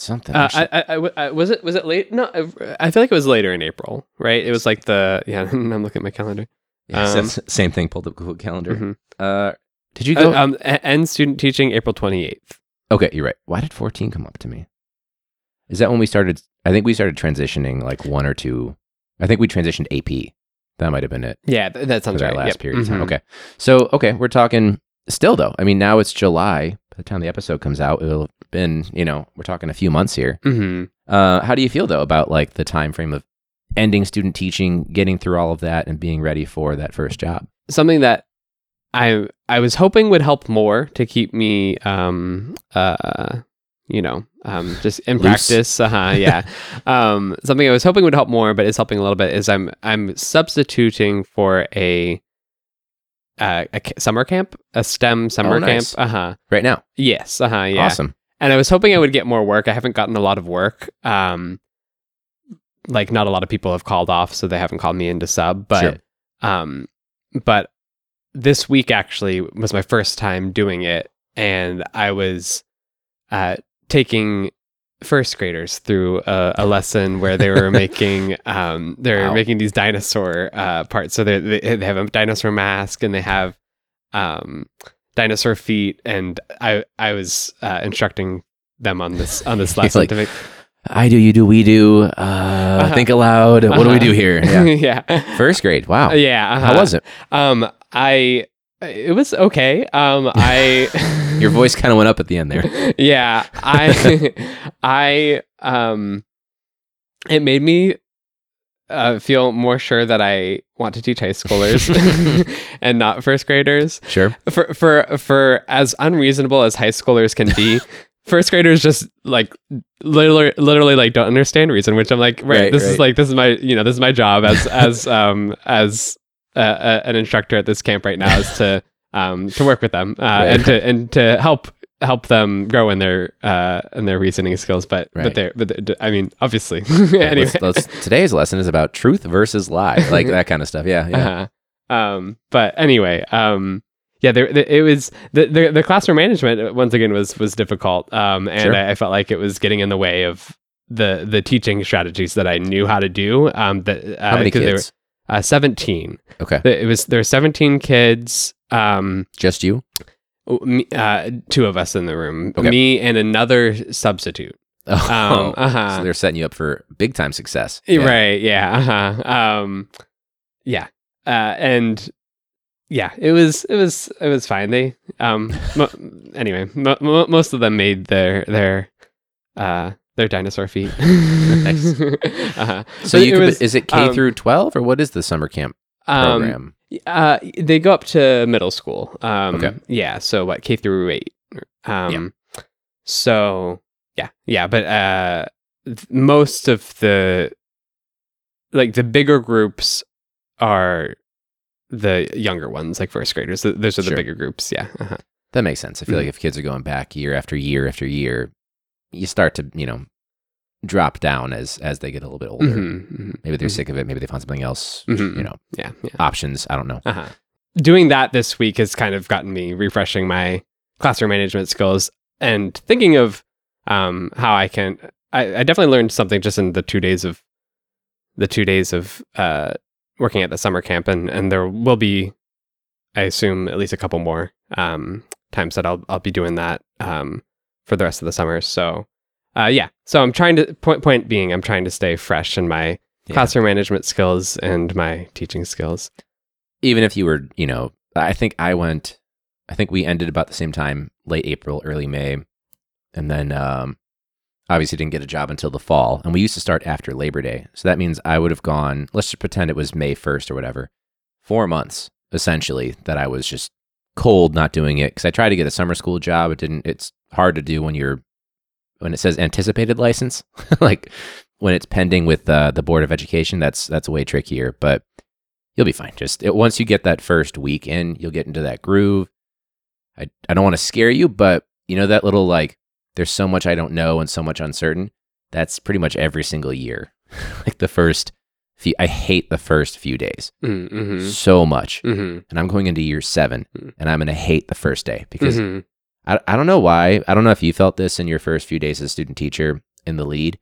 Something. uh. I, I, I I- was it was it late? No, I, I feel like it was later in April, right? It was like the yeah. I'm looking at my calendar. Yeah, Um, same thing. Pulled up Google Calendar. Mhm. Uh, did you go? Uh, um, end student teaching April 28th. okay, you're right. Why did 14 come up to me? Is that when we started? I think we started transitioning like one or two. I think we transitioned AP. That might have been it Yeah, th- that sounds that right. last Yep. period of time. Mhm. Okay, so okay, we're talking still though. I mean, now it's July. The time the episode comes out, it'll have been you know we're talking a few months here. Mhm. Uh, how do you feel though about like the time frame of ending student teaching, getting through all of that, and being ready for that first job? something that I I was hoping would help more to keep me um uh you know um just in Loose. practice Uh-huh, yeah um something I was hoping would help more but is helping a little bit is I'm I'm substituting for a uh, a summer camp a STEM summer Oh, nice. camp uh huh Right now, yes uh huh yeah awesome. and I was hoping I would get more work. I haven't gotten a lot of work. Um, like not a lot of people have called off, so they haven't called me into sub. But Sure. um, but this week actually was my first time doing it, and I was uh taking first graders through a, a lesson where they were making um they're Wow. making these dinosaur uh parts so they they have a dinosaur mask and they have um dinosaur feet and i i was uh instructing them on this on this lesson like, to make I do, you do, we do. Uh, Uh-huh. Think aloud. What do we Uh-huh. do here? Yeah. yeah First grade. Wow. yeah How uh-huh. was it? um i it was okay. Um, I Your voice kind of went up at the end there. yeah, I I um, it made me uh, feel more sure that I want to teach high schoolers and not first graders. Sure. For for for as unreasonable as high schoolers can be. First graders just like literally, literally like don't understand reason, which I'm like, right, Right, this is like this is my you know this is my job as as um as uh, uh, an instructor at this camp right now is to um to work with them uh, and to and to help help them grow in their uh in their reasoning skills. But Right. but they're but they're- I mean obviously anyway. let's- let's- today's lesson is about truth versus lie, like that kind of stuff. Yeah, yeah. Uh-huh. Um, but anyway, um, yeah, there, there it was the, the the classroom management uh, once again was was difficult, um, and Sure. I, I felt like it was getting in the way of the the teaching strategies that I knew how to do. Um, that uh, How many kids? Uh, seventeen. Okay, It was there were seventeen kids. Um, just you. me, uh, two of us in the room, Okay. me and another substitute. Um, Oh, uh-huh. so they're setting you up for big time success. Eh, Yeah. Right. Yeah. Uh-huh. Um, yeah. Uh, and yeah, it was it was it was fine. They um mo- anyway, mo- mo- most of them made their their uh their dinosaur feet. Nice. uh-huh. So But you could, was, is it K um, through twelve or what is the summer camp um, program? uh, they go up to middle school. Um, Okay. Yeah. So what K through eight. Um, so yeah, yeah, but uh, th- most of the like the bigger groups are the younger ones, like first graders. Those are the Sure. bigger groups. Yeah. Uh-huh. That makes sense. I feel Mhm. like if kids are going back year after year after year, you start to you know drop down as as they get a little bit older. Mhm, mhm, Maybe they're mhm. sick of it. Maybe they find something else. Mhm. You know, Yeah. Yeah. options. I don't know. Uh-huh. Doing that this week has kind of gotten me refreshing my classroom management skills and thinking of um, how I can. I, I definitely learned something just in the two days of the two days of uh, working at the summer camp, and and there will be, I assume, at least a couple more um, times that I'll I'll be doing that um, for the rest of the summer. So. Uh, yeah, so I'm trying to point point being I'm trying to stay fresh in my Yeah. classroom management skills and my teaching skills. Even if you were, you know, I think I went. I think we ended about the same time, late April, early May, and then um, obviously didn't get a job until the fall. And we used to start after Labor Day, so that means I would have gone. Let's just pretend it was May first or whatever. Four months essentially that I was just cold, not doing it because I tried to get a summer school job. It didn't. It's hard to do when you're when it says anticipated license, like when it's pending with uh, the Board of Education. That's that's way trickier, but you'll be fine. Just it, once you get that first week in, you'll get into that groove. I I don't want to scare you, but you know that little like there's so much I don't know and so much uncertain. That's pretty much every single year. like the first few, I hate the first few days Mm-hmm. so much, Mm-hmm. and I'm going into year seven, Mm. and I'm gonna hate the first day because Mhm. I, I don't know why. I don't know if you felt this in your first few days as student teacher in the lead.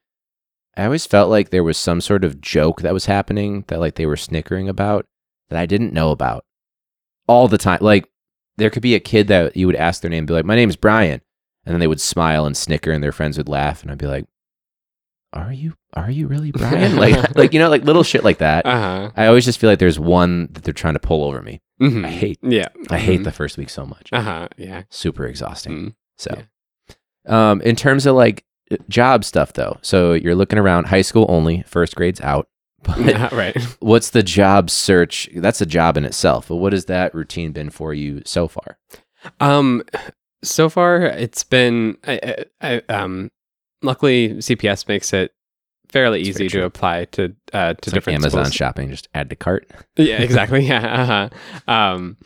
I always felt like there was some sort of joke that was happening that like they were snickering about that I didn't know about all the time. Like there could be a kid that you would ask their name be like, "My name's Brian," and then they would smile and snicker, and their friends would laugh, and I'd be like, "Are you? Are you really Brian?" like, like you know, like little shit like that. Uh-huh. I always just feel like there's one that they're trying to pull over me. Mhm. I hate. Yeah. I hate Mhm. the first week so much. Uh-huh. Yeah. Super exhausting. Mm. So, um, in terms of like uh, job stuff, though, so you're looking around high school only, first grade's out. But Yeah, right. what's the job search? That's a job in itself. But what has that routine been for you so far? Um so far it's been I, I, I um luckily CPS makes it fairly That's easy to apply to uh to It's like different Amazon schools. shopping, just add to cart. yeah exactly yeah uh-huh. um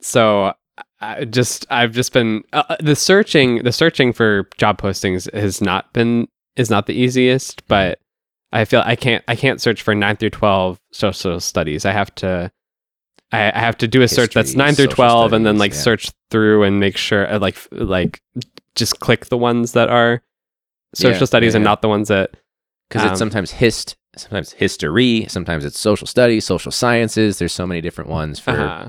so I just i've just been uh, the searching the searching for job postings has not been is not the easiest but i feel i can't i can't search for 9 through 12 social studies i have to I, I have to do a search that's 9 through social 12 and then like yeah. search through and make sure uh, like like just click the ones that are social Yeah, studies yeah, and not the ones that Because Um, it's sometimes hist, sometimes history, sometimes it's social studies, social sciences. There's so many different ones for. uh,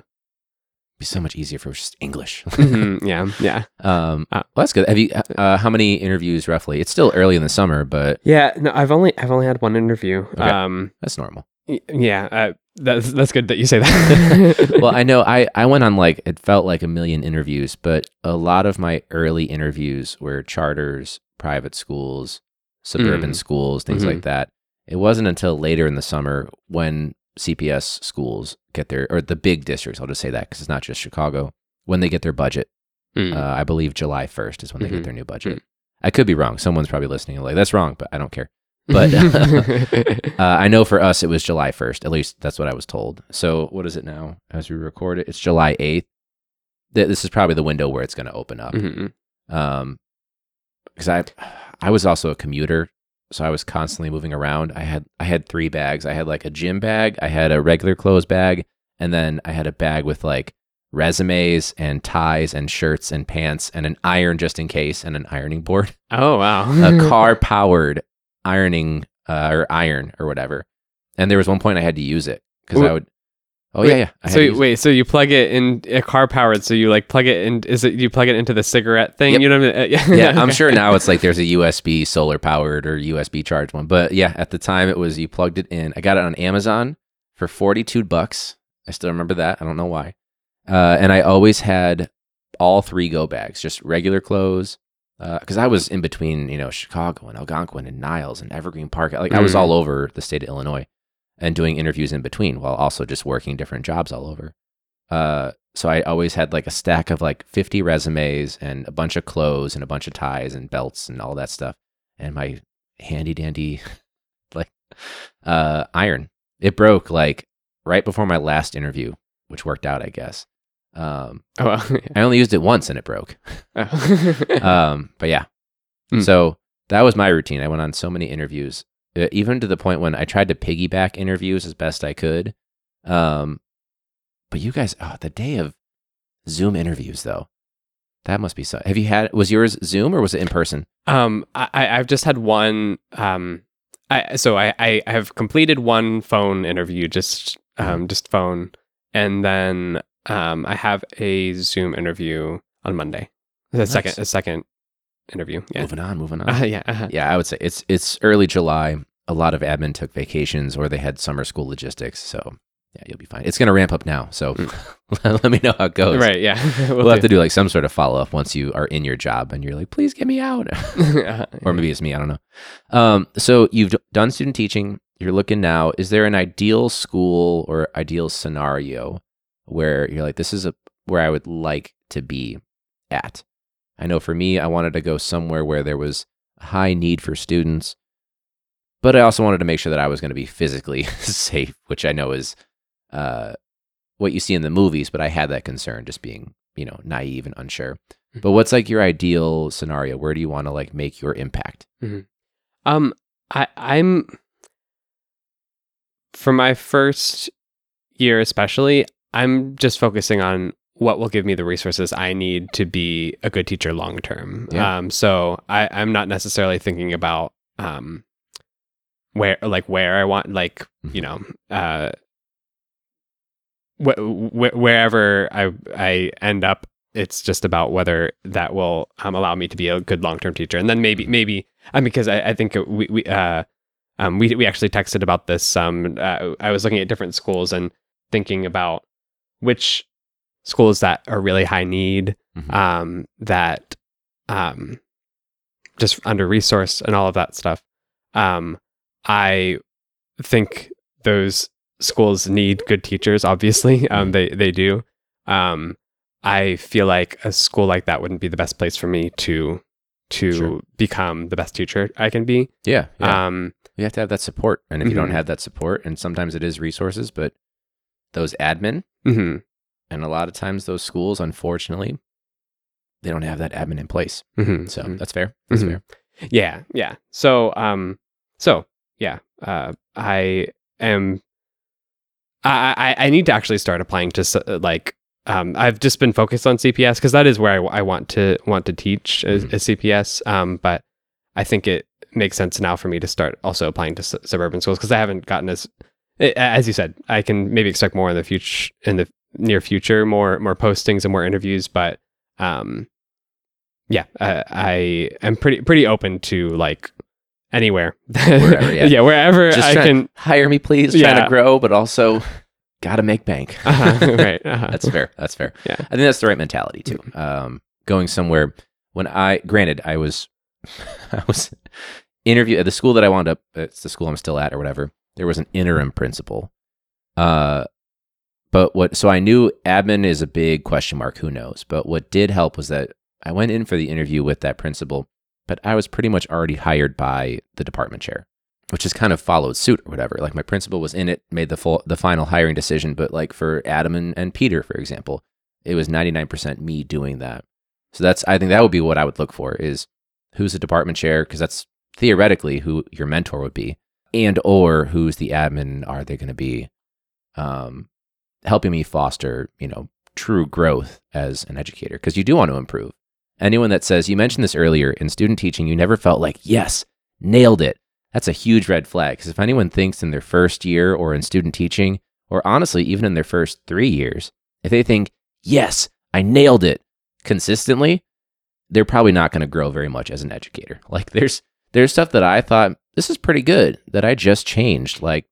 Be so much easier for just English. mhm, yeah yeah um, Uh, well, that's good. Have you? Uh, how many interviews roughly? It's still early in the summer, but yeah no i've only i've only had one interview Okay. um that's normal. Y- Yeah, uh, that's that's good that you say that. well, I know I, I went on like it felt like a million interviews, but a lot of my early interviews were charters, private schools, suburban Mm. schools, things Mhm. like that. It wasn't until later in the summer when CPS schools get their or the big districts. I'll just say that because it's not just Chicago when they get their budget. Mm. Uh, I believe July first is when they Mhm. get their new budget. I could be wrong. Someone's probably listening and like that's wrong, but I don't care. But uh, I know for us it was July 1st. At least that's what I was told. So what is it now as we record it? It's July 8th. This is probably the window where it's going to open up. Mhm. Um, because I, I was also a commuter, so I was constantly moving around. I had I had three bags. I had like a gym bag, I had a regular clothes bag, and then I had a bag with like resumes and ties and shirts and pants and an iron just in case and an ironing board oh wow. a car powered ironing uh, or iron or whatever. And there was one point I had to use it because I would. Oh Wait, yeah, yeah. I So you- wait, so you plug it in a car powered. So you like plug it in? Is it you plug it into the cigarette thing? Yep. You know what I mean? Uh, yeah, I'm sure now it's like there's a USB solar powered or USB charged one. But yeah, at the time it was you plugged it in. I got it on Amazon for 42 bucks. I still remember that. I don't know why. Uh, and I always had all three go bags, just regular clothes. Because I was in between, you know, Chicago and Algonquin and Niles and Evergreen Park. Like I was Mm. all over the state of Illinois and doing interviews in between while also just working different jobs all over. Uh, so I always had like a stack of like 50 resumes and a bunch of clothes and a bunch of ties and belts and all that stuff. And my handy dandy like uh, iron. It broke like right before my last interview, which worked out, I guess. Um, Oh, well, I only used it once and it broke. yeah. Um, but yeah. Mm. So that was my routine. I went on so many interviews, even to the point when I tried to piggyback interviews as best I could. Um, but you guys, oh, the day of Zoom interviews though, that must be so. Have you had? Was yours Zoom or was it in person? Um, I, I've just had one. Um, I so I, I I have completed one phone interview, just um, just phone, and then um, I have a Zoom interview on Monday. The Nice. second, a second interview. Yeah, Moving on, moving on. uh, yeah. uh-huh. yeah, I would say it's it's early July. A lot of admin took vacations or they had summer school logistics. So yeah, you'll be fine. It's gonna ramp up now. So let me know how it goes. Right. Yeah. We'll, have to do like some sort of follow up once you are in your job and you're like, please get me out. to. or maybe it's me. I don't know. Um, so you've d- done student teaching. You're looking now. Is there an ideal school or ideal scenario where you're like, this is a where I would like to be at? I know for me, I wanted to go somewhere where there was high need for students, but I also wanted to make sure that I was going to be physically safe, which I know is uh, what you see in the movies. But I had that concern, just being you know naive and unsure. But what's like your ideal scenario? Where do you want to like make your impact? Um, I I'm for my first year, especially. I'm just focusing on what will give me the resources I need to be a good teacher long term. Yeah. Um, so I I'm not necessarily thinking about um where like where I want like you know uh wh- wh- wherever I I end up it's just about whether that will um, allow me to be a good long term teacher, and then maybe maybe um, because I, I think we we uh, um, we we actually texted about this. Um, uh, I was looking at different schools and thinking about which schools that are really high need, Mhm. um, that um, just under resourced and all of that stuff. Um, I think those schools need good teachers. Obviously, um, they they do. Um, I feel like a school like that wouldn't be the best place for me to to Sure. become the best teacher I can be. Yeah, yeah. Um, you have to have that support, and if you don't Mhm. have that support, and sometimes it is resources, but those admin, mhm, and a lot of times those schools, unfortunately, they don't have that admin in place. mhm, So mhm. that's fair. That's Mhm. fair. Yeah, yeah. So, um, so yeah, uh, I am. I, I I need to actually start applying to uh, like. Um, I've just been focused on CPS because that is where I want to want to teach as, Mhm. as CPS. Um, but I think it makes sense now for me to start also applying to su- suburban schools because I haven't gotten as eh, as you said. I can maybe expect more in the future in the near future, more more postings and more interviews. But um, yeah, uh, I am pretty pretty open to like anywhere, Wherever, yeah. wherever Just I can. hire me, please. Yeah. Trying to grow, but also gotta make bank. Uh-huh, right. Uh-huh. That's fair. That's fair. Yeah. I think that's the right mentality too. Um, going somewhere when I, granted, I was, I was interview at the school that I wound up. It's the school I'm still at or whatever. There was an interim principal. Uh, but what? So I knew admin is a big question mark. Who knows? But what did help was that I went in for the interview with that principal, but I was pretty much already hired by the department chair which has kind of followed suit or whatever. Like my principal was in it, made the full the final hiring decision, but like for Adam and, and Peter, for example, it was 99% me doing that. So that's I think that would be what I would look for is who's the department chair because that's theoretically who your mentor would be and or who's the admin are they going to be um helping me foster, you know, true growth as an educator because you do want to improve. Anyone that says you mentioned this earlier in student teaching you never felt like, "Yes, nailed it." that's a huge red flag. Because if anyone thinks in their first year or in student teaching, or honestly, even in their first three years, if they think, yes, I nailed it consistently, they're probably not going to grow very much as an educator. Like there's there's stuff that I thought this is pretty good that I just changed like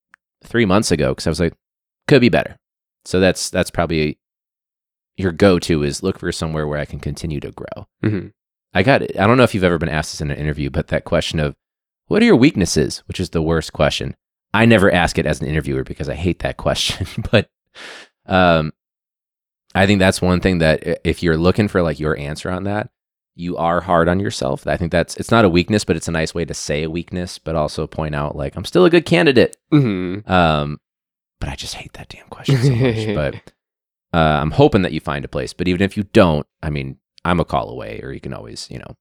three months ago because I was like, could be better. So that's that's probably your go-to is look for somewhere where I can continue to grow. Mhm. I got it. I don't know if you've ever been asked this in an interview, but that question of what are your weaknesses, which is the worst question. I never ask it as an interviewer because I hate that question. but um, I think that's one thing that if you're looking for like your answer on that, you are hard on yourself. I think that's it's not a weakness, but it's a nice way to say a weakness, but also point out like I'm still a good candidate. Mhm. Um, but I just hate that damn question so much. but uh, I'm hoping that you find a place. But even if you don't, I mean, I'm a call away, or you can always, you know,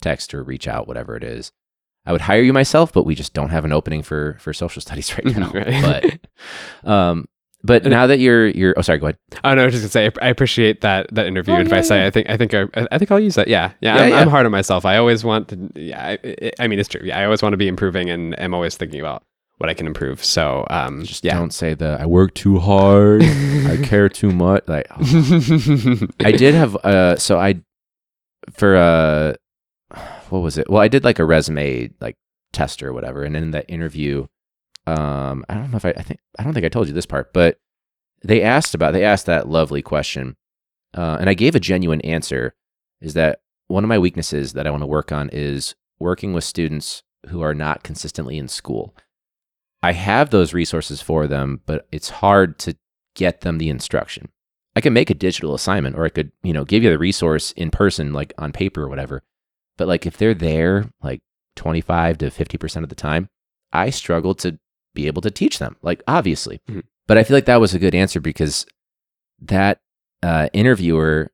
text or reach out, whatever it is. I would hire you myself, but we just don't have an opening for for social studies right now. Right. But um, but now that you're you're oh sorry, go ahead. Oh no, I was just gonna say I appreciate that that interview Oh, advice. yeah, I, I think I think I, I think I'll use that. Yeah, yeah. Yeah, I'm, yeah. I'm hard on myself. I always want to. Yeah, I, I- I mean it's true. Yeah, I always want to be improving, and I'm always thinking about what I can improve. So um, Just yeah. don't say the I work too hard, I care too much. Like oh. I did have uh so I for uh what was it? Well, I did like a resume like test or whatever, and in that interview, um, I don't know if I, I think I don't think I told you this part, but they asked about they asked that lovely question, uh, and I gave a genuine answer. Is that one of my weaknesses that I want to work on is working with students who are not consistently in school. I have those resources for them, but it's hard to get them the instruction. I can make a digital assignment or I could, you know, give you the resource in person, like on paper or whatever. But like if they're there like 25 to 50% of the time, I struggle to be able to teach them, like obviously. Mhm. But I feel like that was a good answer because that uh, interviewer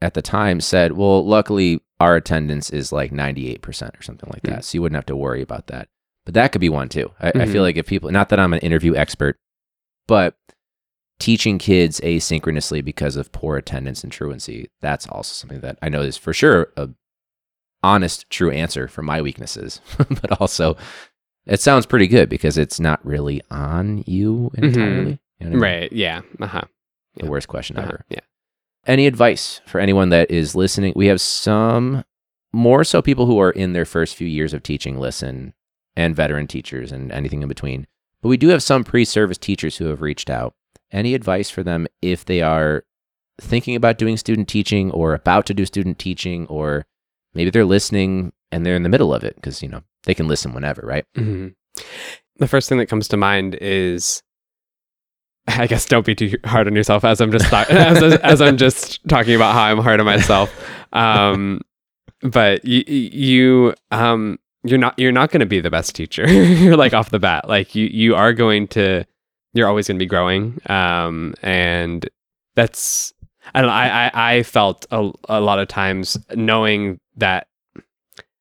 at the time said, well, luckily our attendance is like 98% or something like that. So you wouldn't have to worry about that. But that could be one too. I, I Mhm. feel like if people, not that I'm an interview expert, but teaching kids asynchronously because of poor attendance and truancy, that's also something that I know is for sure a honest, true answer for my weaknesses. but also, it sounds pretty good because it's not really on you entirely. You know I mean? right. Yeah. Uh huh. The worst question Uh-huh. ever. Yeah. Any advice for anyone that is listening? We have some more so people who are in their first few years of teaching listen and veteran teachers and anything in between. But we do have some pre service teachers who have reached out. Any advice for them if they are thinking about doing student teaching or about to do student teaching, or maybe they're listening and they're in the middle of it because, you know, they can listen whenever, right? hmm The first thing that comes to mind is, I guess, don't be too hard on yourself. As I'm just talk- as, as I'm just talking about how I'm hard on myself. Um, but you, you, um, you're not you're not going to be the best teacher. you're like off the bat. Like you you are going to you're always going to be growing. Um, and that's I don't know. I I, I felt a, a lot of times knowing that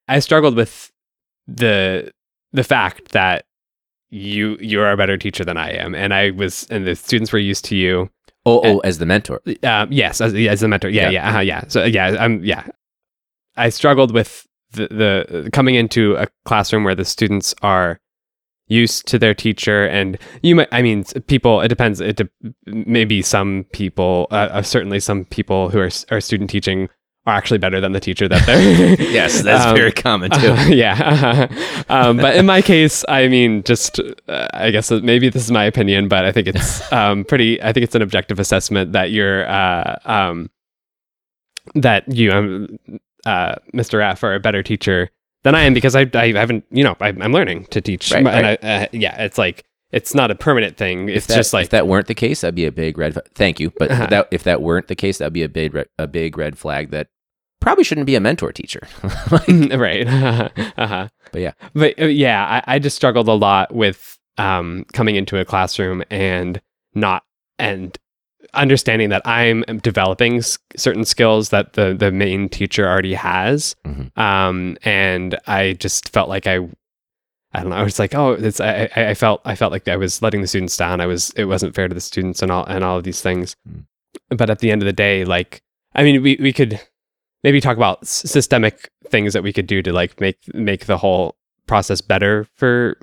I struggled with the the fact that you you are a better teacher than I am, and I was, and the students were used to you. Oh, oh as the mentor. Um, yes, as, as the mentor. Yeah, Yeah. yeah, uh-huh, yeah. So yeah, I'm yeah. I struggled with the, the coming into a classroom where the students are used to their teacher, and you might. I mean, people. It depends. It de- maybe some people, uh, uh, certainly some people who are are student teaching are actually better than the teacher that they're. Yes, that's Um, very common too. uh, yeah. um, but in my case, I mean, just uh, I guess maybe this is my opinion, but I think it's um, pretty. I think it's an objective assessment that you're uh, um, that you, um, uh, Mr. F, are a better teacher than I am because I, I haven't, you know, I, I'm learning to teach. Right, and I, uh, yeah, it's like it's not a permanent thing. It's if that, just like if that weren't the case, that'd be a big red. f- Thank you, but Uh-huh. if that if that weren't the case, that'd be a big red, a big red flag that probably shouldn't be a mentor teacher. Like, right. uh-huh. But yeah. But uh, yeah, I, I just struggled a lot with um, coming into a classroom and not and understanding that I'm developing s- certain skills that the the main teacher already has. Mhm. Um, and I just felt like I. I don't know. I was like, oh, it's. I, I felt. I felt like I was letting the students down. I was. It wasn't fair to the students and all and all of these things. Mm. But at the end of the day, like, I mean, we we could maybe talk about s- systemic things that we could do to like make make the whole process better for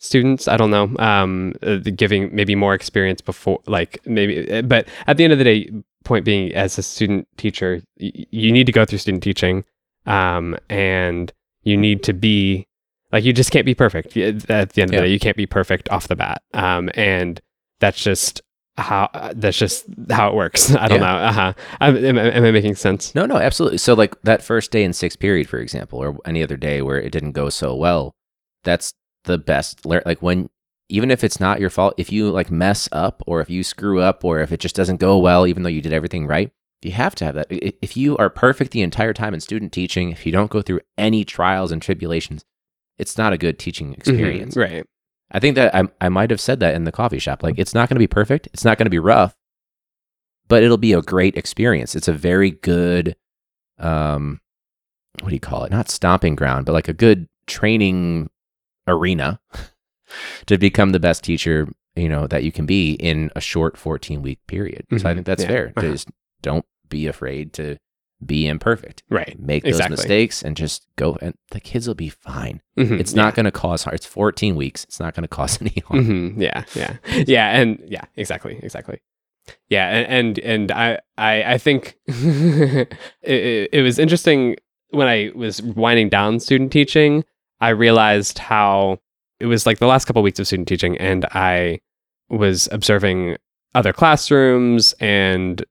students? I don't know. Um uh, giving maybe more experience before like maybe uh, but at the end of the day point being as a student teacher y- you need to go through student teaching um and you need to be like you just can't be perfect at the end of Yeah. the day you can't be perfect off the bat. Um and that's just how uh, that's just how it works. I don't Yeah. know. Uh-huh. Am, am, am i making sense? No, no, absolutely. So like that first day in sixth period, for example, or any other day where it didn't go so well, that's the best. Like when, even if it's not your fault, if you like mess up or if you screw up or if it just doesn't go well, even though you did everything right, you have to have that. If you are perfect the entire time in student teaching, if you don't go through any trials and tribulations, it's not a good teaching experience. Mhm, right I think that I, I might have said that in the coffee shop. Like, it's not going to be perfect. It's not going to be rough, but it'll be a great experience. It's a very good, um, what do you call it? Not stomping ground, but like a good training arena to become the best teacher, you know, that you can be in a short 14 week period. So I Mhm. think that's Yeah. fair. Uh-huh. Just don't be afraid to be imperfect. right Make those Exactly. mistakes and just go, and the kids will be fine. Mhm, It's yeah. not going to cause harm. It's 14 weeks. It's not going to cause any harm. Mhm, yeah yeah yeah and yeah exactly exactly yeah and and, and i i i think it, it, it was interesting when i was winding down student teaching i realized how it was like the last couple weeks of student teaching and i was observing other classrooms and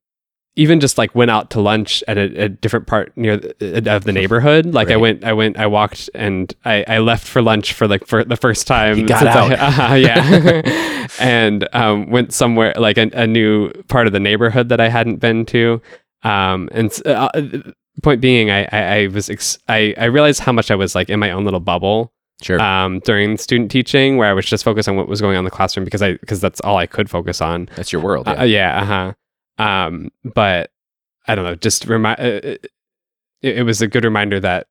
even just like went out to lunch at a, a different part near the, of the neighborhood. Like I went, I went, I walked, and I, I left for lunch for like for the first time. You got since I- out. uh, yeah, and um, went somewhere like a, a new part of the neighborhood that I hadn't been to. Um, and uh, uh, point being, I, I, I was ex- I, I realized how much I was like in my own little bubble Sure. um, during student teaching, where I was just focused on what was going on in the classroom because I because that's all I could focus on. That's your world. Uh, yeah, uh-huh. Um, but I don't know, just remind uh, it, it was a good reminder that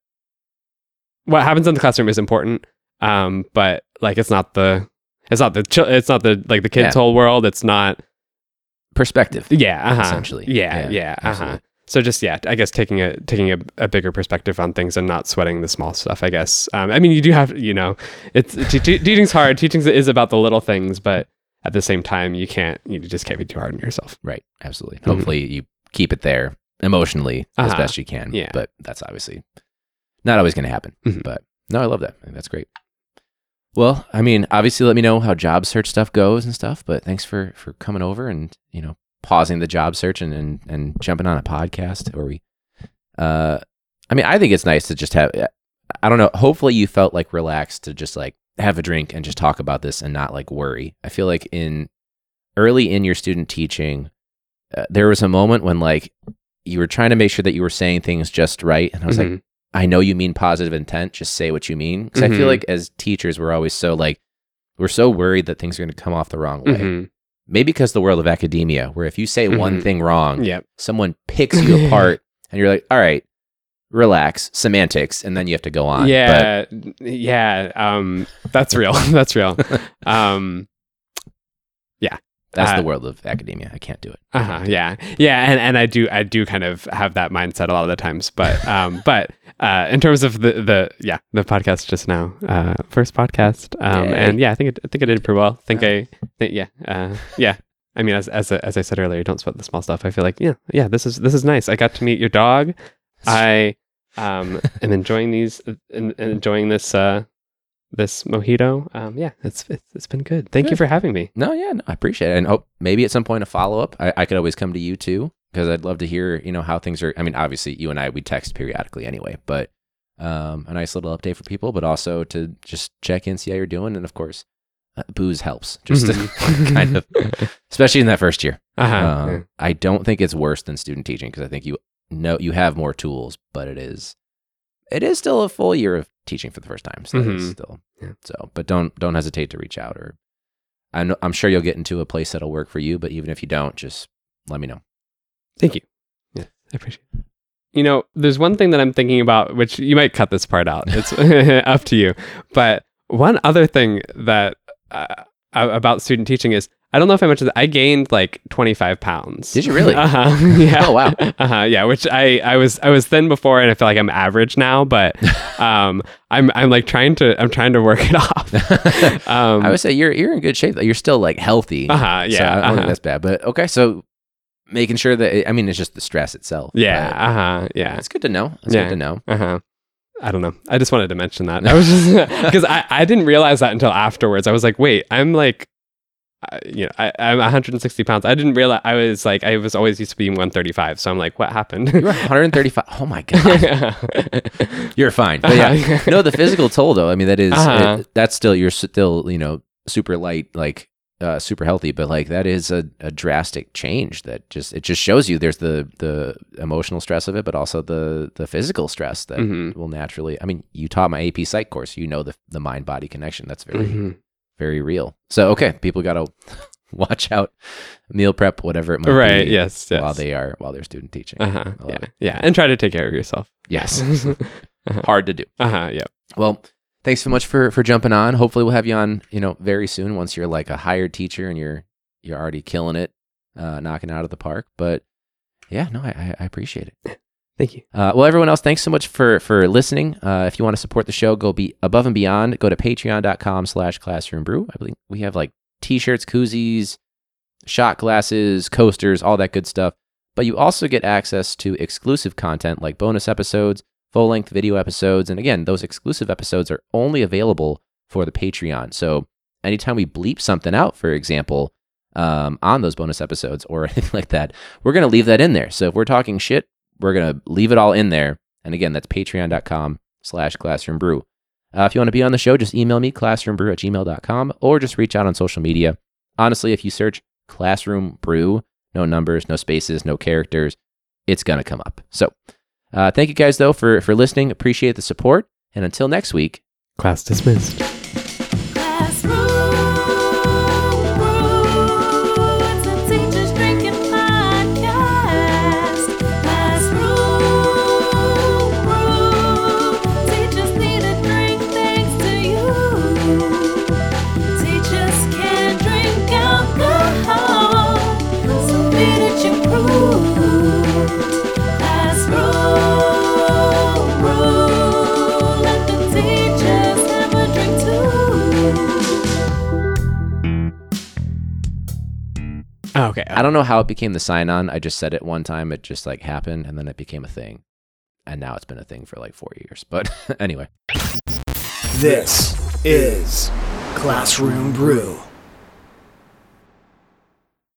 what happens in the classroom is important. Um, but like it's not the it's not the chil- it's not the like the kids' Yeah. whole world. It's not Perspective. yeah, uh-huh. Essentially. Yeah, Yeah, yeah, uh-huh. So just yeah, I guess taking a taking a, a bigger perspective on things and not sweating the small stuff. I guess. Um, I mean, you do have you know, it's te- te- teaching's hard. Teaching is about the little things, but at the same time, you can't you just can't be too hard on yourself. Right. Absolutely. Mhm. Hopefully you keep it there emotionally as Uh-huh. best you can. Yeah. But that's obviously not always going to happen. Mhm. But no, I love that. I think that's great. Well, I mean, obviously let me know how job search stuff goes and stuff, but thanks for for coming over and, you know, pausing the job search and and, and jumping on a podcast or we uh I mean, I think it's nice to just have I don't know, hopefully you felt like relaxed to just like have a drink and just talk about this and not like worry. I feel like in early in your student teaching uh, there was a moment when like you were trying to make sure that you were saying things just right and I was like Mhm. I know you mean positive intent. Just say what you mean. Because I feel Mhm. like as teachers, we're always so like, we're so worried that things are going to come off the wrong way. Mhm. Maybe because the world of academia, where if you say one Mhm. thing wrong, Yep. someone picks you apart and you're like, all right, relax, semantics. And then you have to go on. Yeah, yeah. Um, that's real. that's real. Um, But that's Uh, the world of academia. I can't do it. uh-huh, yeah, yeah, and, and I do I do kind of have that mindset a lot of the times, but um, but uh, in terms of the the yeah the podcast just now, uh, first podcast, um, and yeah, I think it, I think I did pretty well. think I think yeah uh, yeah I mean, as as as I said earlier, don't sweat the small stuff. I feel like yeah, yeah, this is this is nice. I got to meet your dog. I um am enjoying these, en- enjoying this uh this mojito. Um, yeah, it's it's, it's been good. Thank you for having me. No, yeah, no, I appreciate it. And hope maybe at some point a follow up. I, I could always come to you too because I'd love to hear you know how things are. I mean, obviously you and I we text periodically anyway, but um, a nice little update for people, but also to just check in, see how you're doing, and of course, uh, booze helps just to kind of, especially in that first year. Uh-huh. Uh, I don't think it's worse than student teaching because I think you know you have more tools, but it is it is still a full year of teaching for the first time. So it's Mhm. still Yeah. so, but don't don't hesitate to reach out or I know, I'm sure you'll get into a place that'll work for you. But even if you don't, just let me know. Thank you. Yeah, I appreciate it. You know, there's one thing that I'm thinking about, which you might cut this part out. It's up to you. But one other thing that uh, about student teaching is I don't know if I mentioned that I gained like 25 pounds. Did you really? Uh-huh. Yeah. Oh, wow. Uh-huh. Yeah. Which I, I was I was thin before, and I feel like I'm average now. But um, I'm I'm like trying to I'm trying to work it off. um, I would say you're you're in good shape. though. You're still like healthy. Uh-huh, So yeah, I don't uh-huh. that's bad. But okay, so making sure that I mean it's just the stress itself. yeah. Uh huh. Yeah. it's good to know. It's Yeah. good to know. Uh huh. I don't know. I just wanted to mention that. I was just because I, I didn't realize that until afterwards. I was like, wait, I'm like, I, you know, I, I'm 160 pounds. I didn't realize I was like, I was always used to being 135. So I'm like, what happened? You're 135. Oh my god, you're fine. But yeah, Uh-huh. no, the physical toll though. I mean, that is Uh-huh. it- that's still you're still you know super light, like uh, super healthy, but like that is a, a drastic change. That just it just shows you there's the the emotional stress of it, but also the the physical stress that Mhm. will naturally. I mean, you taught my AP Psych course. You know the the mind body connection. That's very Mhm. very real. So okay, people got to watch out, meal prep, whatever it might Right. be. Yes. Yes. While they are while they're student teaching. Uh huh. Yeah. it. Yeah. And try to take care of yourself. Yes, uh hard to do. uh-huh Yeah. Well, thanks so much for for jumping on. Hopefully, we'll have you on, you know, very soon once you're like a hired teacher and you're you're already killing it, uh, knocking out of the park. But yeah, no, I, I- appreciate it. Thank you. Uh, well, everyone else, thanks so much for for listening. Uh, if you want to support the show, go be above and beyond. Go to patreon.com slash classroom brew. I believe we have like t-shirts, koozies, shot glasses, coasters, all that good stuff. But you also get access to exclusive content like bonus episodes, full length video episodes. And again, those exclusive episodes are only available for the Patreon. So anytime we bleep something out, for example, um, on those bonus episodes or anything like that, we're going to leave that in there. So if we're talking shit, we're going to leave it all in there. And again, that's patreon.com slash classroom brew. Uh, if you want to be on the show, just email me, classroombrew at gmail.com, or just reach out on social media. Honestly, if you search classroom brew, no numbers, no spaces, no characters, it's going to come up. So uh, thank you guys, though, for, for listening. Appreciate the support. And until next week, Class dismissed. Oh, okay. I don't know how it became the sign on. I just said it one time. It just like happened and then it became a thing. And now it's been a thing for like four years. But anyway. This is Classroom Brew.